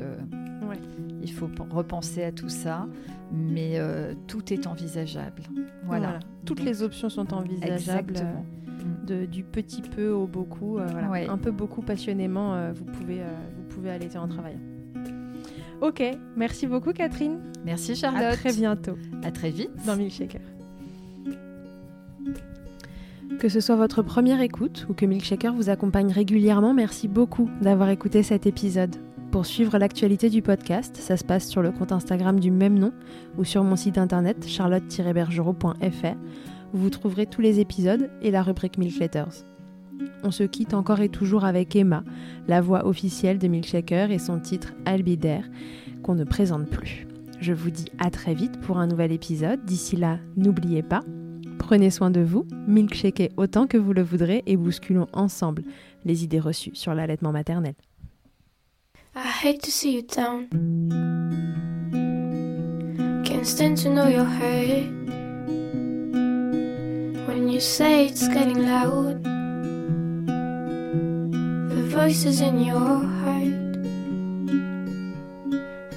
Ouais. il faut repenser à tout ça, mais euh, tout est envisageable. Voilà. Voilà. Toutes Donc, les options sont envisageables. Exactement. De- du petit peu au beaucoup. euh, voilà. Ouais. Un peu beaucoup passionnément, euh, vous, pouvez, euh, vous pouvez allaiter en travaillant. Ok, merci beaucoup Catherine. Merci À Charlotte. très bientôt. À très vite. dans Milkshaker. Que ce soit votre première écoute ou que Milkshaker vous accompagne régulièrement, merci beaucoup d'avoir écouté cet épisode. Pour suivre l'actualité du podcast, ça se passe sur le compte Instagram du même nom ou sur mon site internet charlotte-bergerot.fr vous trouverez tous les épisodes et la rubrique Milk Letters. On se quitte encore et toujours avec Emma, la voix officielle de Milkshaker et son titre There, qu'on ne présente plus. Je vous dis à très vite pour un nouvel épisode. D'ici là, n'oubliez pas, prenez soin de vous, milkshakez autant que vous le voudrez et bousculons ensemble les idées reçues sur l'allaitement maternel. I hate to see you down. Can't stand to know hurt. You say it's getting loud, the voices in your heart.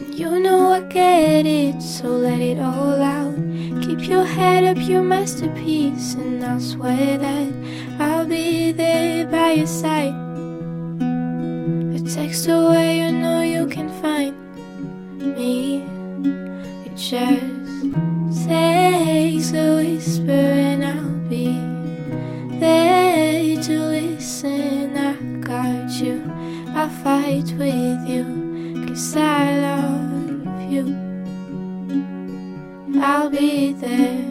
And you know I get it, so let it all out. Keep your head up, your masterpiece, and I'll swear that I'll be there by your side. A text away, you know you can find me. It just takes a I'll fight with you, cause I love you. I'll be there,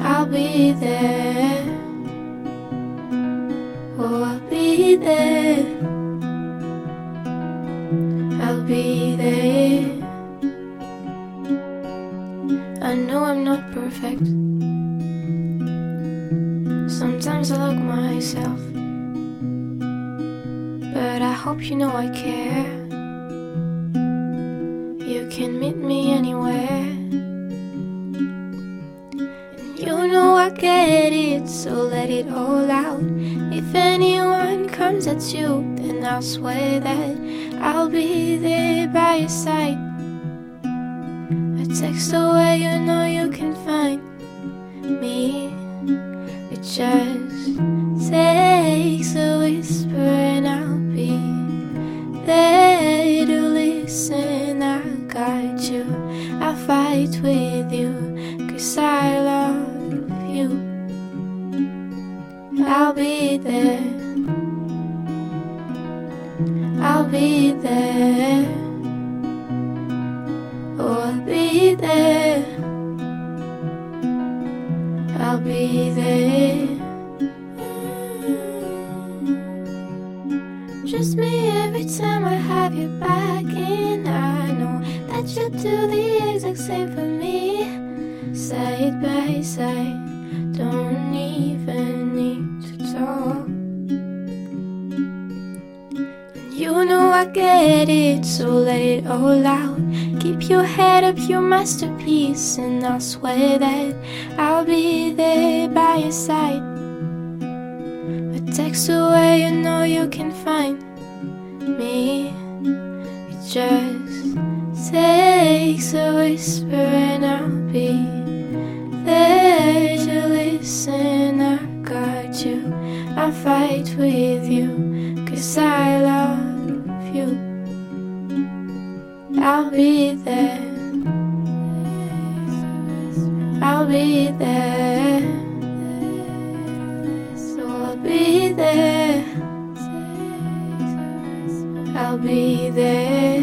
I'll be there. Oh, I'll be there. I'll be there. I know I'm not perfect. Sometimes I look myself. But I hope you know I care. You can meet me anywhere. You know I get it, so let it all out. If anyone comes at you, then I'll swear that I'll be there by your side. A text away, you know you can find me. It just takes there. I'll be there. Your masterpiece, and I'll swear that I'll be there by your side. A text away, you know you can find me. It just takes a whisper, and I'll be there to listen. I got you, I fight with you, cause I love you. I'll be there. I'll be there. So I'll be there. I'll be there.